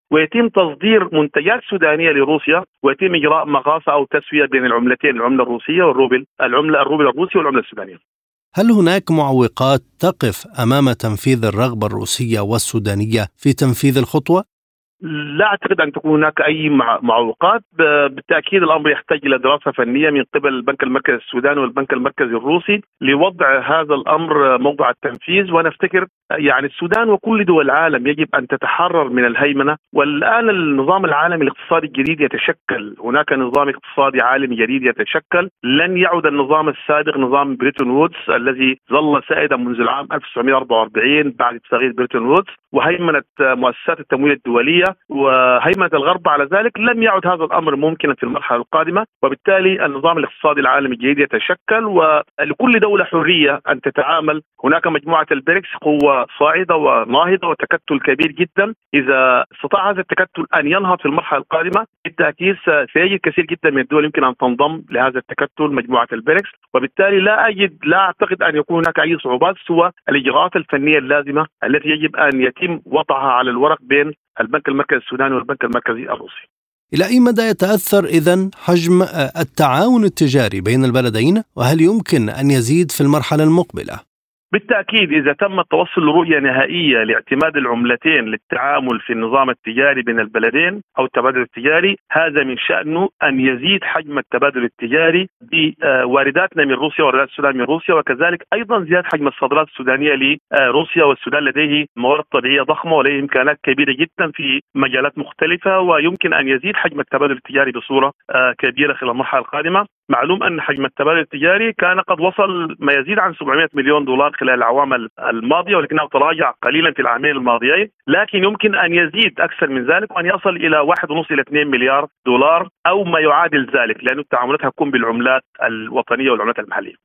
تصدير منتجات سودانية لروسيا ويتم إجراء مغاصه أو تسوية بين العملتين العملة الروسية والروبل العمله الروبل الروسي والعملة السودانية هل هناك معوقات تقف أمام تنفيذ الرغبة الروسية والسودانية في تنفيذ الخطوة؟ لا أعتقد أن تكون هناك أي معوقات. بالتأكيد الأمر يحتاج إلى دراسة فنية من قبل البنك المركزي السوداني والبنك المركزي الروسي لوضع هذا الأمر موضع التنفيذ. وأنا أفتكر يعني السودان وكل دول العالم يجب أن تتحرر من الهيمنة. والآن النظام العالمي الاقتصادي الجديد يتشكل. هناك نظام اقتصادي عالمي جديد يتشكل. لن يعود النظام السابق نظام بريتون وودز الذي ظل سائدا منذ العام 1944 بعد تغيير بريتون وودز. وهيمنة مؤسسات التمويل الدولية وهيمنة الغرب على ذلك لم يعد هذا الأمر ممكنا في المرحلة القادمة وبالتالي النظام الاقتصادي العالمي الجديد يتشكل ولكل دولة حرية أن تتعامل. هناك مجموعة البريكس قوة صاعدة وناهضة وتكتل كبير جدا. إذا استطاع هذا التكتل أن ينهض في المرحلة القادمة بالتأكيد سيجد كثير جدا من الدول يمكن أن تنضم لهذا التكتل مجموعة البريكس. وبالتالي لا أجد لا أعتقد أن يكون هناك أي صعوبات سوى الإجراءات الفنية اللازمة التي يجب أن يتم وضعها على الورق بين البنك المركزي السوداني والبنك المركزي الروسي. إلى أي مدى يتأثر إذا حجم التعاون التجاري بين البلدين وهل يمكن أن يزيد في المرحلة المقبلة؟ بالتأكيد إذا تم التوصل لرؤية نهائية لاعتماد العملتين للتعامل في النظام التجاري بين البلدين أو التبادل التجاري هذا من شأنه أن يزيد حجم التبادل التجاري بوارداتنا من روسيا وواردات السودان من روسيا وكذلك أيضا زياده حجم الصادرات السودانية لروسيا والسودان لديه موارد طبيعية ضخمة ولديه إمكانات كبيرة جدا في مجالات مختلفة ويمكن أن يزيد حجم التبادل التجاري بصورة كبيرة خلال المرحلة القادمة. معلوم أن حجم التبادل التجاري كان قد وصل ما يزيد عن 700 مليون دولار خلال العوام الماضية ولكنه تراجع قليلا في العامين الماضيين لكن يمكن أن يزيد أكثر من ذلك وأن يصل إلى 1.5 إلى 2 مليار دولار أو ما يعادل ذلك لأن التعاملات تكون بالعملات الوطنية والعملات المحلية.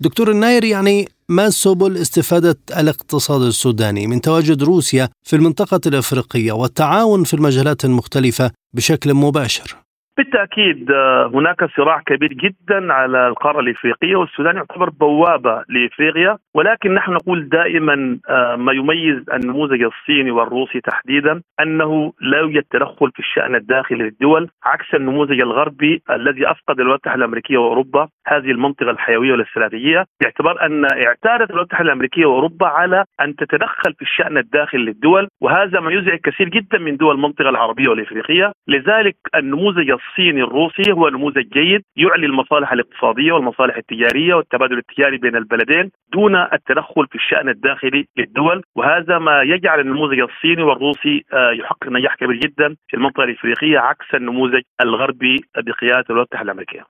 دكتور الناير يعني ما سبل استفادة الاقتصاد السوداني من تواجد روسيا في المنطقة الأفريقية والتعاون في المجالات المختلفة بشكل مباشر؟ بالتأكيد آه، هناك صراع كبير جدا على القارة الإفريقية والسودان يعتبر بوابة لإفريقيا ولكن نحن نقول دائما آه، ما يميز النموذج الصيني والروسي تحديدا أنه لا يوجد تدخل في الشأن الداخلي للدول عكس النموذج الغربي الذي أفقد الولايات المتحده الأمريكية وأوروبا هذه المنطقة الحيوية والاستراتيجية باعتبار أن اعتادت الولايات المتحده الأمريكية وأوروبا على أن تتدخل في الشأن الداخلي للدول وهذا ما يزعج كثير جدا من دول المنطقة العربية والإفريقية. لذلك النموذج الصيني الروسي هو نموذج جيد يعلي المصالح الاقتصادية والمصالح التجارية والتبادل التجاري بين البلدين دون التدخل في الشأن الداخلي للدول وهذا ما يجعل النموذج الصيني والروسي آه، يحقق نجاح كبير جدا في المنطقة الإفريقية عكس النموذج الغربي بقيادة الولايات المتحدة الأمريكية.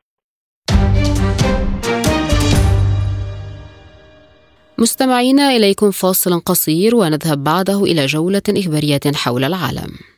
مستمعينا إليكم فاصل قصير ونذهب بعده إلى جولة إخبارية حول العالم.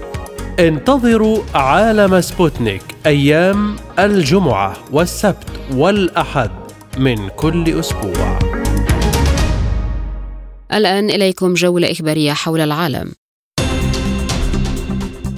انتظروا عالم سبوتنيك أيام الجمعة والسبت والأحد من كل أسبوع. الآن إليكم جولة إخبارية حول العالم.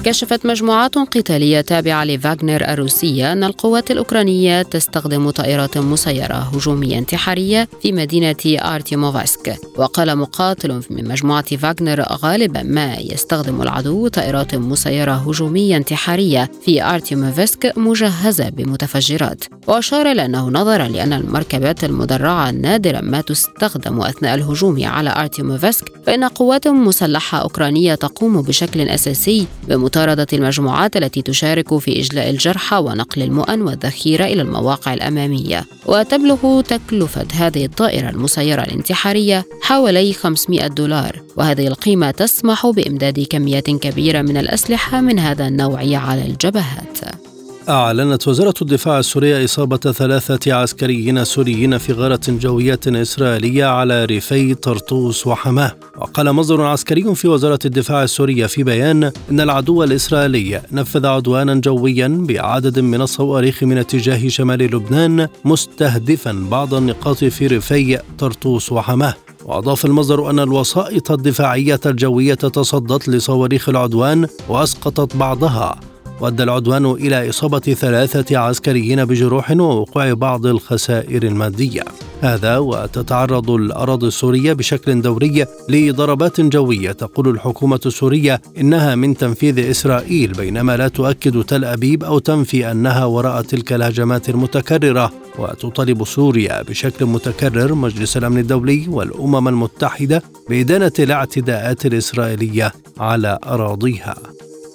كشفت مجموعات قتالية تابعة لفاغنر الروسية أن القوات الأوكرانية تستخدم طائرات مسيرة هجومية انتحارية في مدينة آرتيموفسك. وقال مقاتل من مجموعة فاغنر غالبا ما يستخدم العدو طائرات مسيرة هجومية انتحارية في آرتيموفسك مجهزة بمتفجرات. وأشار إلى أنه نظرا لأن المركبات المدرعة نادرا ما تستخدم أثناء الهجوم على آرتيموفسك فإن قوات مسلحة أوكرانية تقوم بشكل أساسي بمطاردة المجموعات التي تشارك في إجلاء الجرحى ونقل المؤن والذخيرة إلى المواقع الأمامية. وتبلغ تكلفة هذه الطائرة المسيرة الانتحارية حوالي 500 دولار. وهذه القيمة تسمح بإمداد كميات كبيرة من الأسلحة من هذا النوع على الجبهات. أعلنت وزارة الدفاع السورية إصابة ثلاثة عسكريين سوريين في غارة جوية إسرائيلية على ريفي طرطوس وحماة. وقال مصدر عسكري في وزارة الدفاع السورية في بيان إن العدو الإسرائيلي نفذ عدوانا جويا بعدد من الصواريخ من اتجاه شمال لبنان مستهدفا بعض النقاط في ريفي طرطوس وحماة. وأضاف المصدر أن الوسائط الدفاعية الجوية تصدت لصواريخ العدوان وأسقطت بعضها. وأدى العدوان إلى إصابة ثلاثة عسكريين بجروح ووقوع بعض الخسائر المادية. هذا وتتعرض الأراضي السورية بشكل دوري لضربات جوية تقول الحكومة السورية إنها من تنفيذ إسرائيل بينما لا تؤكد تل أبيب أو تنفي أنها وراء تلك الهجمات المتكررة. وتطالب سوريا بشكل متكرر مجلس الأمن الدولي والأمم المتحدة بإدانة الاعتداءات الإسرائيلية على أراضيها.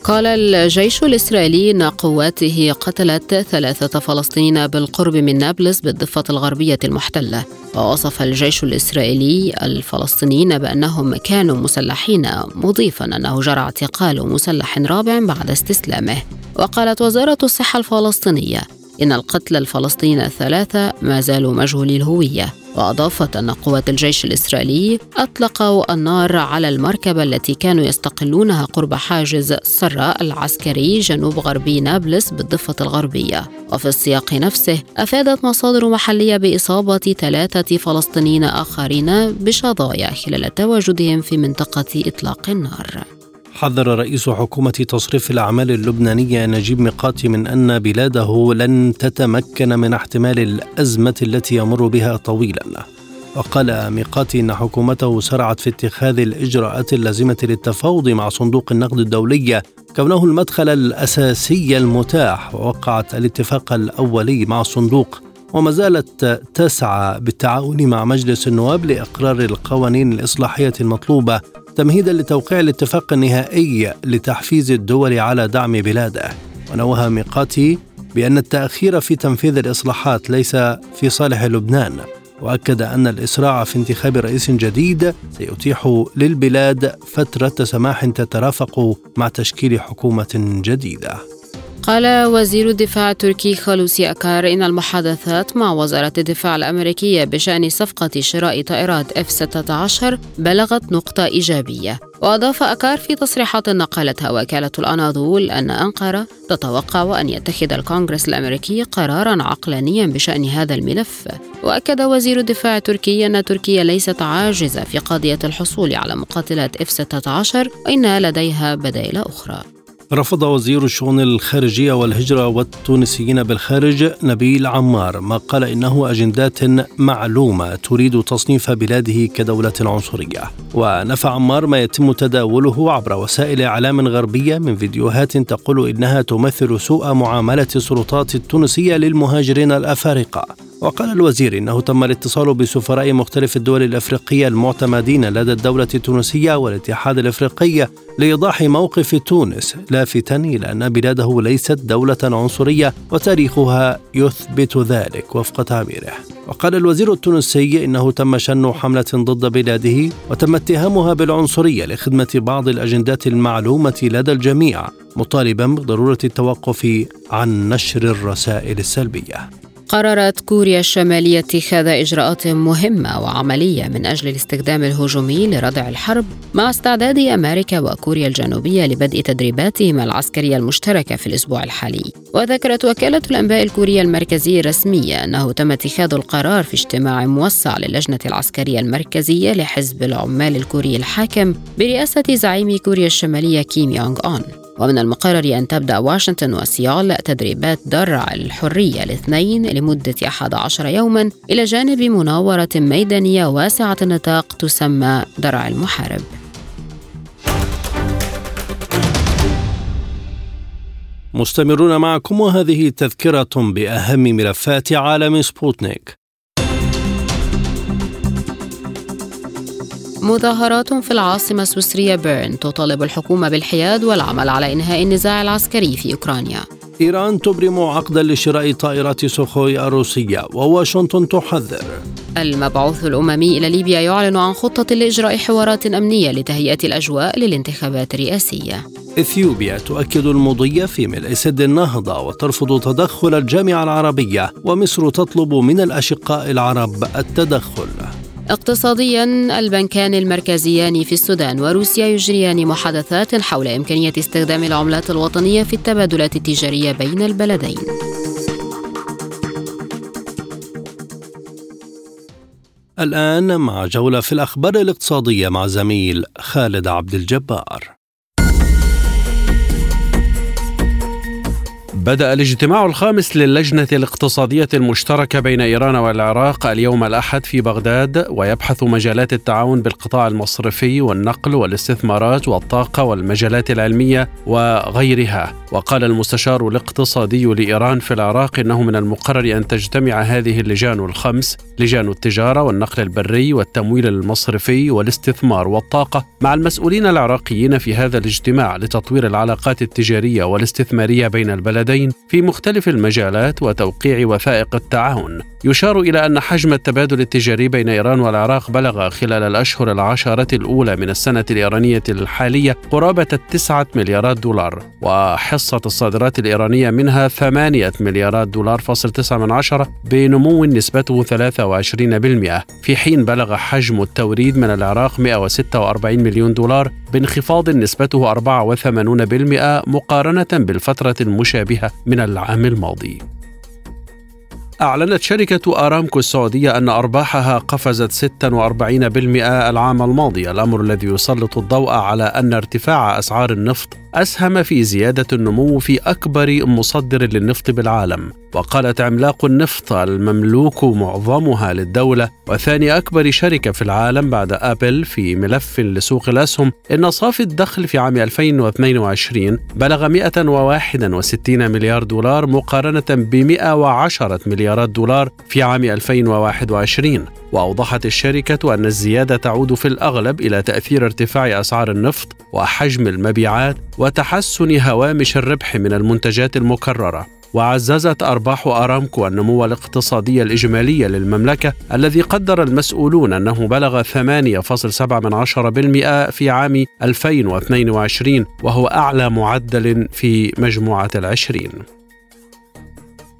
قال الجيش الإسرائيلي أن قواته قتلت ثلاثة فلسطينيين بالقرب من نابلس بالضفة الغربية المحتلة. ووصف الجيش الإسرائيلي الفلسطينيين بأنهم كانوا مسلحين مضيفا أنه جرى اعتقال مسلح رابع بعد استسلامه. وقالت وزارة الصحة الفلسطينية إن القتلى الفلسطينيين الثلاثة ما زالوا مجهولي الهوية. وأضافت أن قوات الجيش الإسرائيلي أطلقوا النار على المركبة التي كانوا يستقلونها قرب حاجز سراء العسكري جنوب غربي نابلس بالضفة الغربية. وفي السياق نفسه أفادت مصادر محلية بإصابة ثلاثة فلسطينيين آخرين بشظايا خلال تواجدهم في منطقة إطلاق النار. حذر رئيس حكومة تصريف الأعمال اللبنانية نجيب ميقاتي من أن بلاده لن تتمكن من احتمال الأزمة التي يمر بها طويلا. وقال ميقاتي إن حكومته سرعت في اتخاذ الإجراءات اللازمة للتفاوض مع صندوق النقد الدولي كونه المدخل الأساسي المتاح ووقعت الاتفاق الأولي مع الصندوق وما زالت تسعى بالتعاون مع مجلس النواب لإقرار القوانين الإصلاحية المطلوبة تمهيدا لتوقيع الاتفاق النهائي لتحفيز الدول على دعم بلاده. ونوه ميقاتي بأن التأخير في تنفيذ الإصلاحات ليس في صالح لبنان. وأكد أن الإسراع في انتخاب رئيس جديد سيتيح للبلاد فترة سماح تترافق مع تشكيل حكومة جديدة. قال وزير الدفاع التركي خالوسي أكار إن المحادثات مع وزارة الدفاع الأمريكية بشأن صفقة شراء طائرات F-16 بلغت نقطة إيجابية. وأضاف أكار في تصريحات نقلتها وكالة الأناضول أن أنقرة تتوقع أن يتخذ الكونغرس الأمريكي قرارا عقلانيا بشأن هذا الملف. وأكد وزير الدفاع التركي أن تركيا ليست عاجزة في قضية الحصول على مقاتلات F-16 وإن لديها بدائل أخرى. رفض وزير الشؤون الخارجية والهجرة والتونسيين بالخارج نبيل عمار ما قال إنه أجندات معلومة تريد تصنيف بلاده كدولة عنصرية. ونفى عمار ما يتم تداوله عبر وسائل إعلام غربية من فيديوهات تقول إنها تمثل سوء معاملة السلطات التونسية للمهاجرين الأفارقة. وقال الوزير إنه تم الاتصال بسفراء مختلف الدول الأفريقية المعتمدين لدى الدولة التونسية والاتحاد الأفريقي لإيضاح موقف تونس لافتا إلى أن بلاده ليست دولة عنصرية وتاريخها يثبت ذلك وفق تعبيره. وقال الوزير التونسي إنه تم شن حملة ضد بلاده وتم اتهامها بالعنصرية لخدمة بعض الأجندات المعلومة لدى الجميع مطالبا بضرورة التوقف عن نشر الرسائل السلبية. قررت كوريا الشمالية اتخاذ إجراءات مهمة وعملية من أجل الاستخدام الهجومي لردع الحرب مع استعداد أمريكا وكوريا الجنوبية لبدء تدريباتهما العسكرية المشتركة في الأسبوع الحالي. وذكرت وكالة الأنباء الكورية المركزية الرسمية أنه تم اتخاذ القرار في اجتماع موسع للجنة العسكرية المركزية لحزب العمال الكوري الحاكم برئاسة زعيم كوريا الشمالية كيم يونغ أون. ومن المقرر أن تبدأ واشنطن وسيول تدريبات درع الحرية الاثنين لمدة 11 يوما إلى جانب مناورة ميدانية واسعة النطاق تسمى درع المحارب. مستمرون معكم وهذه تذكرة بأهم ملفات عالم سبوتنيك. مظاهرات في العاصمة السويسرية بيرن تطالب الحكومة بالحياد والعمل على إنهاء النزاع العسكري في أوكرانيا. إيران تبرم عقدا لشراء طائرات سوخوي الروسية وواشنطن تحذر. المبعوث الأممي إلى ليبيا يعلن عن خطة لإجراء حوارات أمنية لتهيئة الأجواء للانتخابات الرئاسية. إثيوبيا تؤكد المضي في ملء سد النهضة وترفض تدخل الجامعة العربية ومصر تطلب من الأشقاء العرب التدخل. اقتصاديا البنكان المركزيان في السودان وروسيا يجريان محادثات حول إمكانية استخدام العملات الوطنية في التبادلات التجارية بين البلدين. الآن مع جولة في الأخبار الاقتصادية مع زميل خالد عبد الجبار. بدأ الاجتماع الخامس للجنة الاقتصادية المشتركة بين إيران والعراق اليوم الأحد في بغداد ويبحث مجالات التعاون بالقطاع المصرفي والنقل والاستثمارات والطاقة والمجالات العلمية وغيرها. وقال المستشار الاقتصادي لإيران في العراق إنه من المقرر أن تجتمع هذه اللجان الخمس لجان التجارة والنقل البري والتمويل المصرفي والاستثمار والطاقة مع المسؤولين العراقيين في هذا الاجتماع لتطوير العلاقات التجارية والاستثمارية بين البلدين. البلدين في مختلف المجالات وتوقيع وثائق التعاون. يشار إلى أن حجم التبادل التجاري بين إيران والعراق بلغ خلال الأشهر العشرة الأولى من السنة الإيرانية الحالية قرابة التسعة مليارات دولار وحصة الصادرات الإيرانية منها ثمانية مليارات دولار فاصل تسعة من عشرة بنمو نسبته 23% في حين بلغ حجم التوريد من العراق 146 مليون دولار بانخفاض نسبته 84% مقارنة بالفترة المشابهة من العام الماضي. أعلنت شركة أرامكو السعودية أن أرباحها قفزت 46% العام الماضي. الأمر الذي يسلط الضوء على أن ارتفاع أسعار النفط أسهم في زيادة النمو في أكبر مصدر للنفط بالعالم. وقالت عملاق النفط المملوك معظمها للدولة وثاني أكبر شركة في العالم بعد أبل في ملف لسوق الأسهم إن صافي الدخل في عام 2022 بلغ 161 مليار دولار مقارنة ب 110 مليارات دولار في عام 2021 وأوضحت الشركة أن الزيادة تعود في الأغلب إلى تأثير ارتفاع أسعار النفط وحجم المبيعات وتحسن هوامش الربح من المنتجات المكررة. وعززت أرباح أرامكو النمو الاقتصادي الإجمالي للمملكة الذي قدر المسؤولون أنه بلغ 8.7% في عام 2022 وهو أعلى معدل في مجموعة العشرين.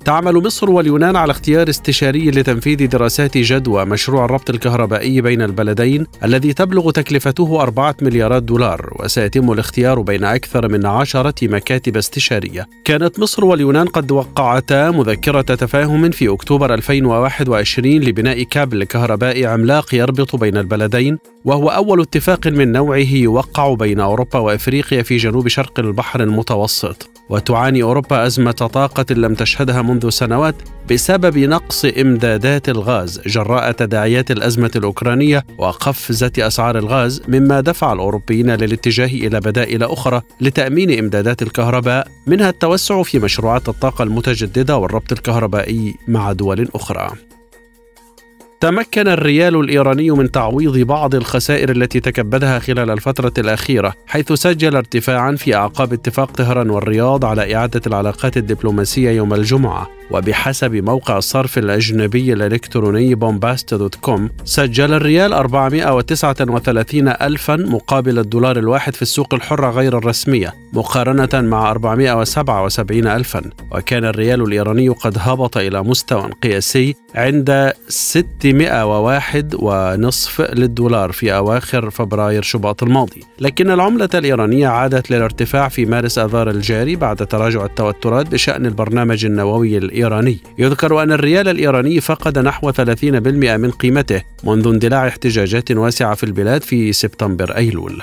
تعمل مصر واليونان على اختيار استشاري لتنفيذ دراسات جدوى مشروع الربط الكهربائي بين البلدين الذي تبلغ تكلفته أربعة مليارات دولار وسيتم الاختيار بين أكثر من عشرة مكاتب استشارية. كانت مصر واليونان قد وقعتا مذكرة تفاهم في أكتوبر 2021 لبناء كابل كهربائي عملاق يربط بين البلدين وهو أول اتفاق من نوعه يوقع بين أوروبا وأفريقيا في جنوب شرق البحر المتوسط. وتعاني أوروبا أزمة طاقة لم تشهدها منذ سنوات بسبب نقص إمدادات الغاز جراء تداعيات الأزمة الأوكرانية وقفزة أسعار الغاز مما دفع الأوروبيين للاتجاه إلى بدائل أخرى لتأمين إمدادات الكهرباء منها التوسع في مشروعات الطاقة المتجددة والربط الكهربائي مع دول أخرى. تمكن الريال الإيراني من تعويض بعض الخسائر التي تكبدها خلال الفترة الأخيرة حيث سجل ارتفاعا في أعقاب اتفاق طهران والرياض على إعادة العلاقات الدبلوماسية يوم الجمعة. وبحسب موقع الصرف الأجنبي الإلكتروني بونباست دوت كوم سجل الريال 439 ألفا مقابل الدولار الواحد في السوق الحرة غير الرسمية مقارنة مع 477 ألفا. وكان الريال الإيراني قد هبط إلى مستوى قياسي عند 601 ونصف للدولار في أواخر فبراير شباط الماضي. لكن العملة الإيرانية عادت للارتفاع في مارس آذار الجاري بعد تراجع التوترات بشأن البرنامج النووي الإيراني. يذكر أن الريال الإيراني فقد نحو 30% من قيمته منذ اندلاع احتجاجات واسعة في البلاد في سبتمبر أيلول.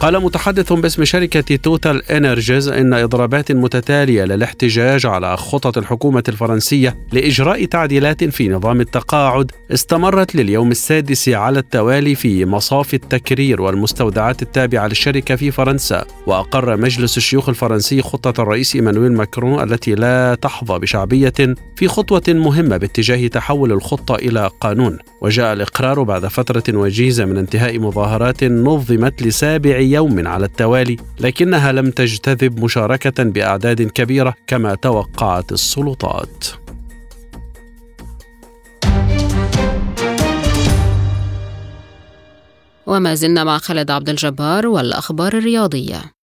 قال متحدث باسم شركة توتال إنرجيز إن إضرابات متتالية للاحتجاج على خطط الحكومة الفرنسية لإجراء تعديلات في نظام التقاعد استمرت لليوم السادس على التوالي في مصاف التكرير والمستودعات التابعة للشركة في فرنسا. وأقر مجلس الشيوخ الفرنسي خطة الرئيس إيمانويل ماكرون التي لا تحظى بشعبية في خطوة مهمة باتجاه تحول الخطة إلى قانون. وجاء الإقرار بعد فترة وجيزة من انتهاء مظاهرات نظمت لسابع يوم على التوالي لكنها لم تجتذب مشاركة بأعداد كبيرة كما توقعت السلطات. وما زلنا مع خالد عبد الجبار والأخبار الرياضية.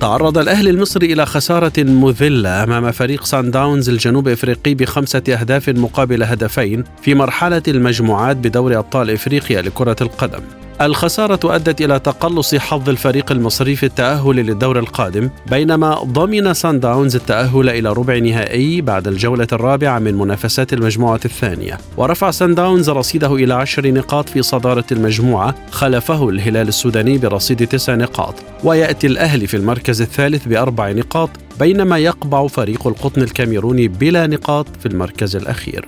تعرض الأهلي المصري إلى خسارة مذلة أمام فريق سان داونز الجنوب إفريقي بخمسة أهداف مقابل هدفين في مرحلة المجموعات بدوري أبطال إفريقيا لكرة القدم. الخسارة أدت إلى تقلص حظ الفريق المصري في التأهل للدور القادم بينما ضمن سان داونز التأهل إلى ربع نهائي بعد الجولة الرابعة من منافسات المجموعة الثانية. ورفع سان داونز رصيده إلى عشر نقاط في صدارة المجموعة خلفه الهلال السوداني برصيد تسع نقاط. ويأتي الأهلي في المركز الثالث بأربع نقاط بينما يقبع فريق القطن الكاميروني بلا نقاط في المركز الأخير.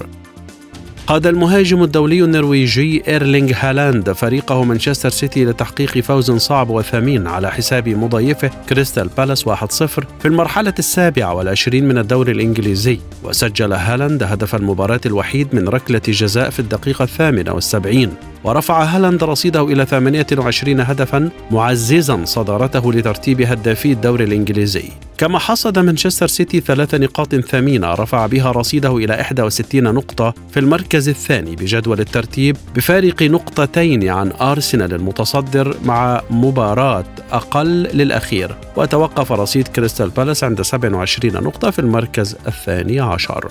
قاد المهاجم الدولي النرويجي إيرلينغ هالاند فريقه مانشستر سيتي لتحقيق فوز صعب وثمين على حساب مضيفه كريستال بالاس 1-0 في المرحلة السابعة والعشرين من الدوري الإنجليزي. وسجل هالاند هدف المباراة الوحيد من ركلة جزاء في الدقيقة الثامنة والسبعين. ورفع هالاند رصيده إلى 28 هدفا معززا صدارته لترتيب هدافي الدوري الإنجليزي. كما حصد مانشستر سيتي ثلاث نقاط ثمينة رفع بها رصيده إلى 61 نقطة في المركز الثاني بجدول الترتيب بفارق نقطتين عن أرسنال المتصدر مع مباراة أقل للأخير. وتوقف رصيد كريستال بالاس عند 27 نقطة في المركز الثاني عشر.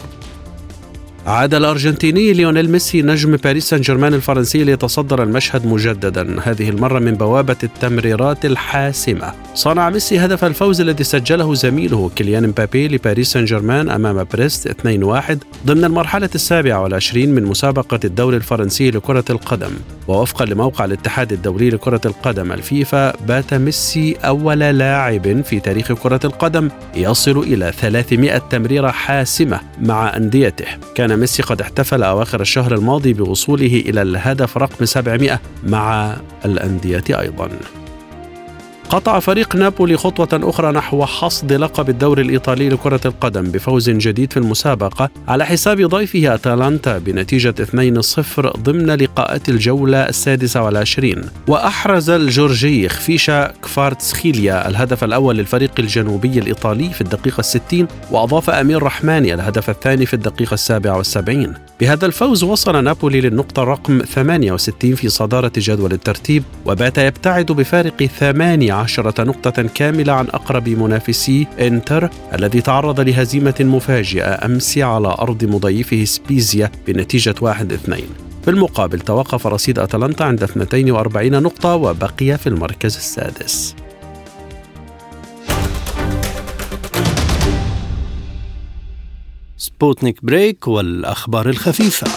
عاد الأرجنتيني ليونيل ميسي نجم باريس سان جيرمان الفرنسي ليتصدر المشهد مجددا. هذه المرة من بوابة التمريرات الحاسمة. صنع ميسي هدف الفوز الذي سجله زميله كيليان مبابي لباريس سان جيرمان أمام بريست 2-1 ضمن المرحلة السابعة والعشرين من مسابقة الدوري الفرنسي لكرة القدم. ووفقا لموقع الاتحاد الدولي لكرة القدم الفيفا بات ميسي أول لاعب في تاريخ كرة القدم يصل إلى 300 تمريرة حاسمة مع أنديته. كان ميسي قد احتفل أواخر الشهر الماضي بوصوله إلى الهدف رقم 700 مع الأندية أيضاً. قطع فريق نابولي خطوة أخرى نحو حصد لقب الدوري الإيطالي لكرة القدم بفوز جديد في المسابقة على حساب ضيفه أتلانتا بنتيجة 2-0 ضمن لقاءات الجولة السادسة والعشرين. وأحرز الجورجي خفيشا كفارتسخيليا الهدف الأول للفريق الجنوبي الإيطالي في الدقيقة الستين وأضاف أمير رحماني الهدف الثاني في الدقيقة السابعة والسبعين. بهذا الفوز وصل نابولي للنقطة رقم 68 في صدارة جدول الترتيب وبات يبتعد بفارق 18 نقطة كاملة عن أقرب منافسي إنتر الذي تعرض لهزيمة مفاجئة أمس على أرض مضيفه سبيزيا بنتيجة 1-2 في المقابل توقف رصيد أتلانتا عند 42 نقطة وبقي في المركز السادس. سبوتنيك بريك والأخبار الخفيفة.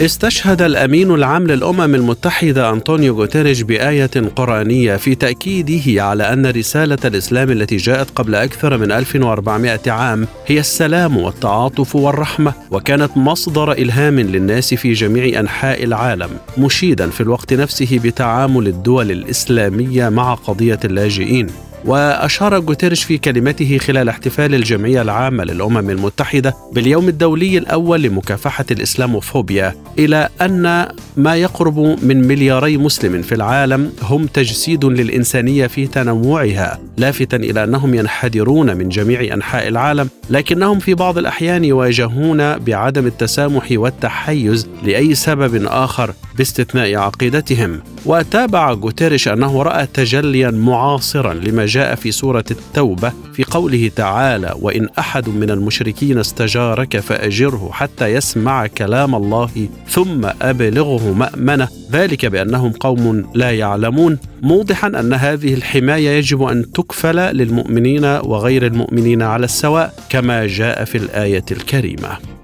استشهد الأمين العام للأمم المتحدة أنطونيو غوتيريش بآية قرآنية في تأكيده على أن رسالة الإسلام التي جاءت قبل أكثر من 1400 عام هي السلام والتعاطف والرحمة وكانت مصدر إلهام للناس في جميع أنحاء العالم مشيدا في الوقت نفسه بتعامل الدول الإسلامية مع قضية اللاجئين. وأشار غوتيريش في كلمته خلال احتفال الجمعية العامة للأمم المتحدة باليوم الدولي الأول لمكافحة الإسلاموفوبيا إلى أن ما يقرب من ملياري مسلم في العالم هم تجسيد للإنسانية في تنوعها لافتا إلى أنهم ينحدرون من جميع أنحاء العالم لكنهم في بعض الأحيان يواجهون بعدم التسامح والتحيز لأي سبب آخر باستثناء عقيدتهم. وتابع غوتيريش أنه رأى تجليا معاصرا لما جاء في سورة التوبة في قوله تعالى وإن أحد من المشركين استجارك فأجره حتى يسمع كلام الله ثم أبلغه مأمنة ذلك بأنهم قوم لا يعلمون. موضحا أن هذه الحماية يجب أن تكفل للمؤمنين وغير المؤمنين على السواء كما جاء في الآية الكريمة.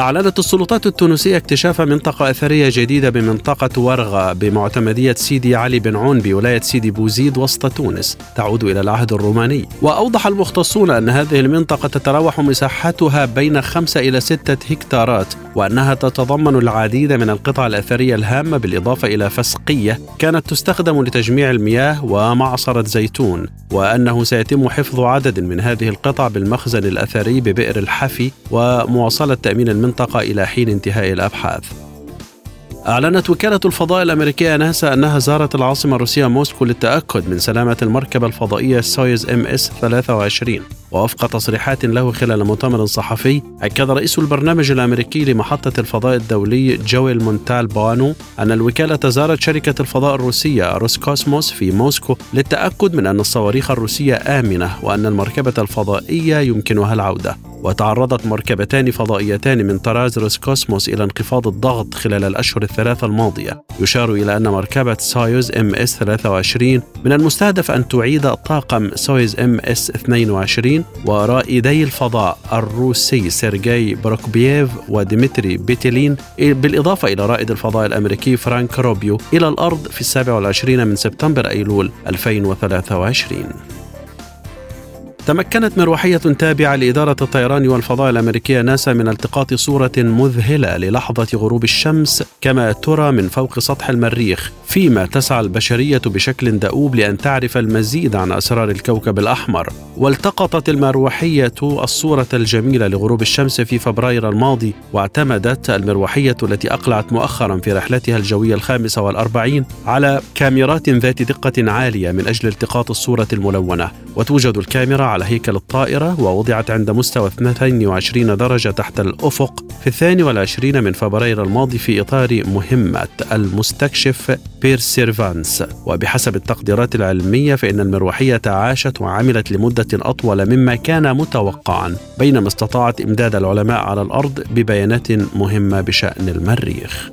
أعلنت السلطات التونسية اكتشاف منطقة أثرية جديدة بمنطقة ورغة بمعتمدية سيدي علي بن عون بولاية سيدي بوزيد وسط تونس. تعود إلى العهد الروماني. وأوضح المختصون أن هذه المنطقة تتراوح مساحتها بين خمسة إلى ستة هكتارات وأنها تتضمن العديد من القطع الأثرية الهامة بالإضافة إلى فسقية كانت تستخدم لتجميع المياه ومعصرة زيتون وأنه سيتم حفظ عدد من هذه القطع بالمخزن الأثري ببئر الحفي ومواصلة تأمين المنطقة إلى حين انتهاء الأبحاث. أعلنت وكالة الفضاء الأمريكية ناسا أنها زارت العاصمة الروسية موسكو للتأكد من سلامة المركبة الفضائية سويوز إم إس 23 ووفق تصريحات له خلال مؤتمر صحفي أكد رئيس البرنامج الأمريكي لمحطة الفضاء الدولي جويل مونتالبانو أن الوكالة زارت شركة الفضاء الروسية روسكوسموس في موسكو للتأكد من أن الصواريخ الروسية آمنة وأن المركبة الفضائية يمكنها العودة. وتعرضت مركبتان فضائيتان من طراز روسكوسموس إلى انخفاض الضغط خلال الأشهر الثلاثة الماضية. يشار إلى أن مركبة سويوز إم إس 23 من المستهدف أن تعيد طاقم سويوز إم إس 22 ورائدي الفضاء الروسي سيرجي بروكوبييف وديمتري بيتيلين بالإضافة إلى رائد الفضاء الأمريكي فرانك روبيو إلى الأرض في السابع والعشرين من سبتمبر أيلول 2023 تمكنت مروحية تابعة لإدارة الطيران والفضاء الأمريكية ناسا من التقاط صورة مذهلة للحظة غروب الشمس كما ترى من فوق سطح المريخ فيما تسعى البشرية بشكل دؤوب لأن تعرف المزيد عن أسرار الكوكب الأحمر. والتقطت المروحية الصورة الجميلة لغروب الشمس في فبراير الماضي واعتمدت المروحية التي أقلعت مؤخرا في رحلتها الجوية الخامسة والأربعين على كاميرات ذات دقة عالية من أجل التقاط الصورة الملونة. وتوجد الكاميرا على هيكل الطائرة ووضعت عند مستوى 22 درجة تحت الأفق في الثاني والعشرين من فبراير الماضي في إطار مهمة المستكشف بيرسيرفانس. وبحسب التقديرات العلمية فإن المروحية عاشت وعملت لمدة أطول مما كان متوقعا بينما استطاعت إمداد العلماء على الأرض ببيانات مهمة بشأن المريخ.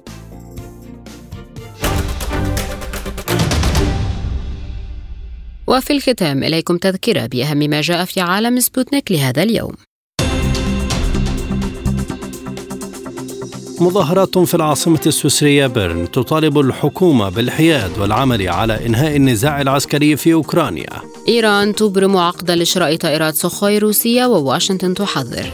وفي الختام إليكم تذكرة بأهم ما جاء في عالم سبوتنيك لهذا اليوم. مظاهرات في العاصمة السويسرية بيرن تطالب الحكومة بالحياد والعمل على إنهاء النزاع العسكري في أوكرانيا. إيران تبرم عقدا لشراء طائرات سوخوي روسية وواشنطن تحذر.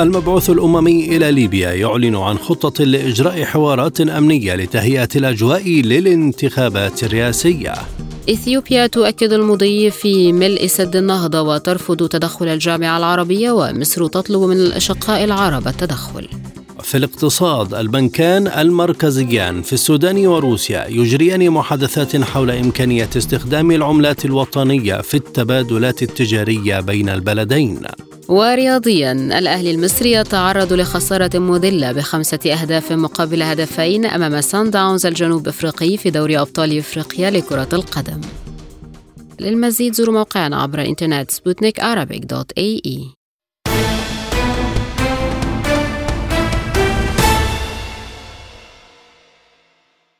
المبعوث الأممي إلى ليبيا يعلن عن خطة لإجراء حوارات أمنية لتهيئة الأجواء للانتخابات الرئاسية. إثيوبيا تؤكد المضي في ملء سد النهضة وترفض تدخل الجامعة العربية ومصر تطلب من الأشقاء العرب التدخل. في الاقتصاد البنكان المركزيان في السودان وروسيا يجريان محادثات حول إمكانية استخدام العملات الوطنية في التبادلات التجارية بين البلدين. ورياضيا الأهلي المصري يتعرض لخسارة مذلة بخمسة أهداف مقابل هدفين أمام سان داونز الجنوب أفريقي في دوري أبطال أفريقيا لكرة القدم. للمزيد زوروا موقعنا عبر الإنترنت سبوتنيك dot ae.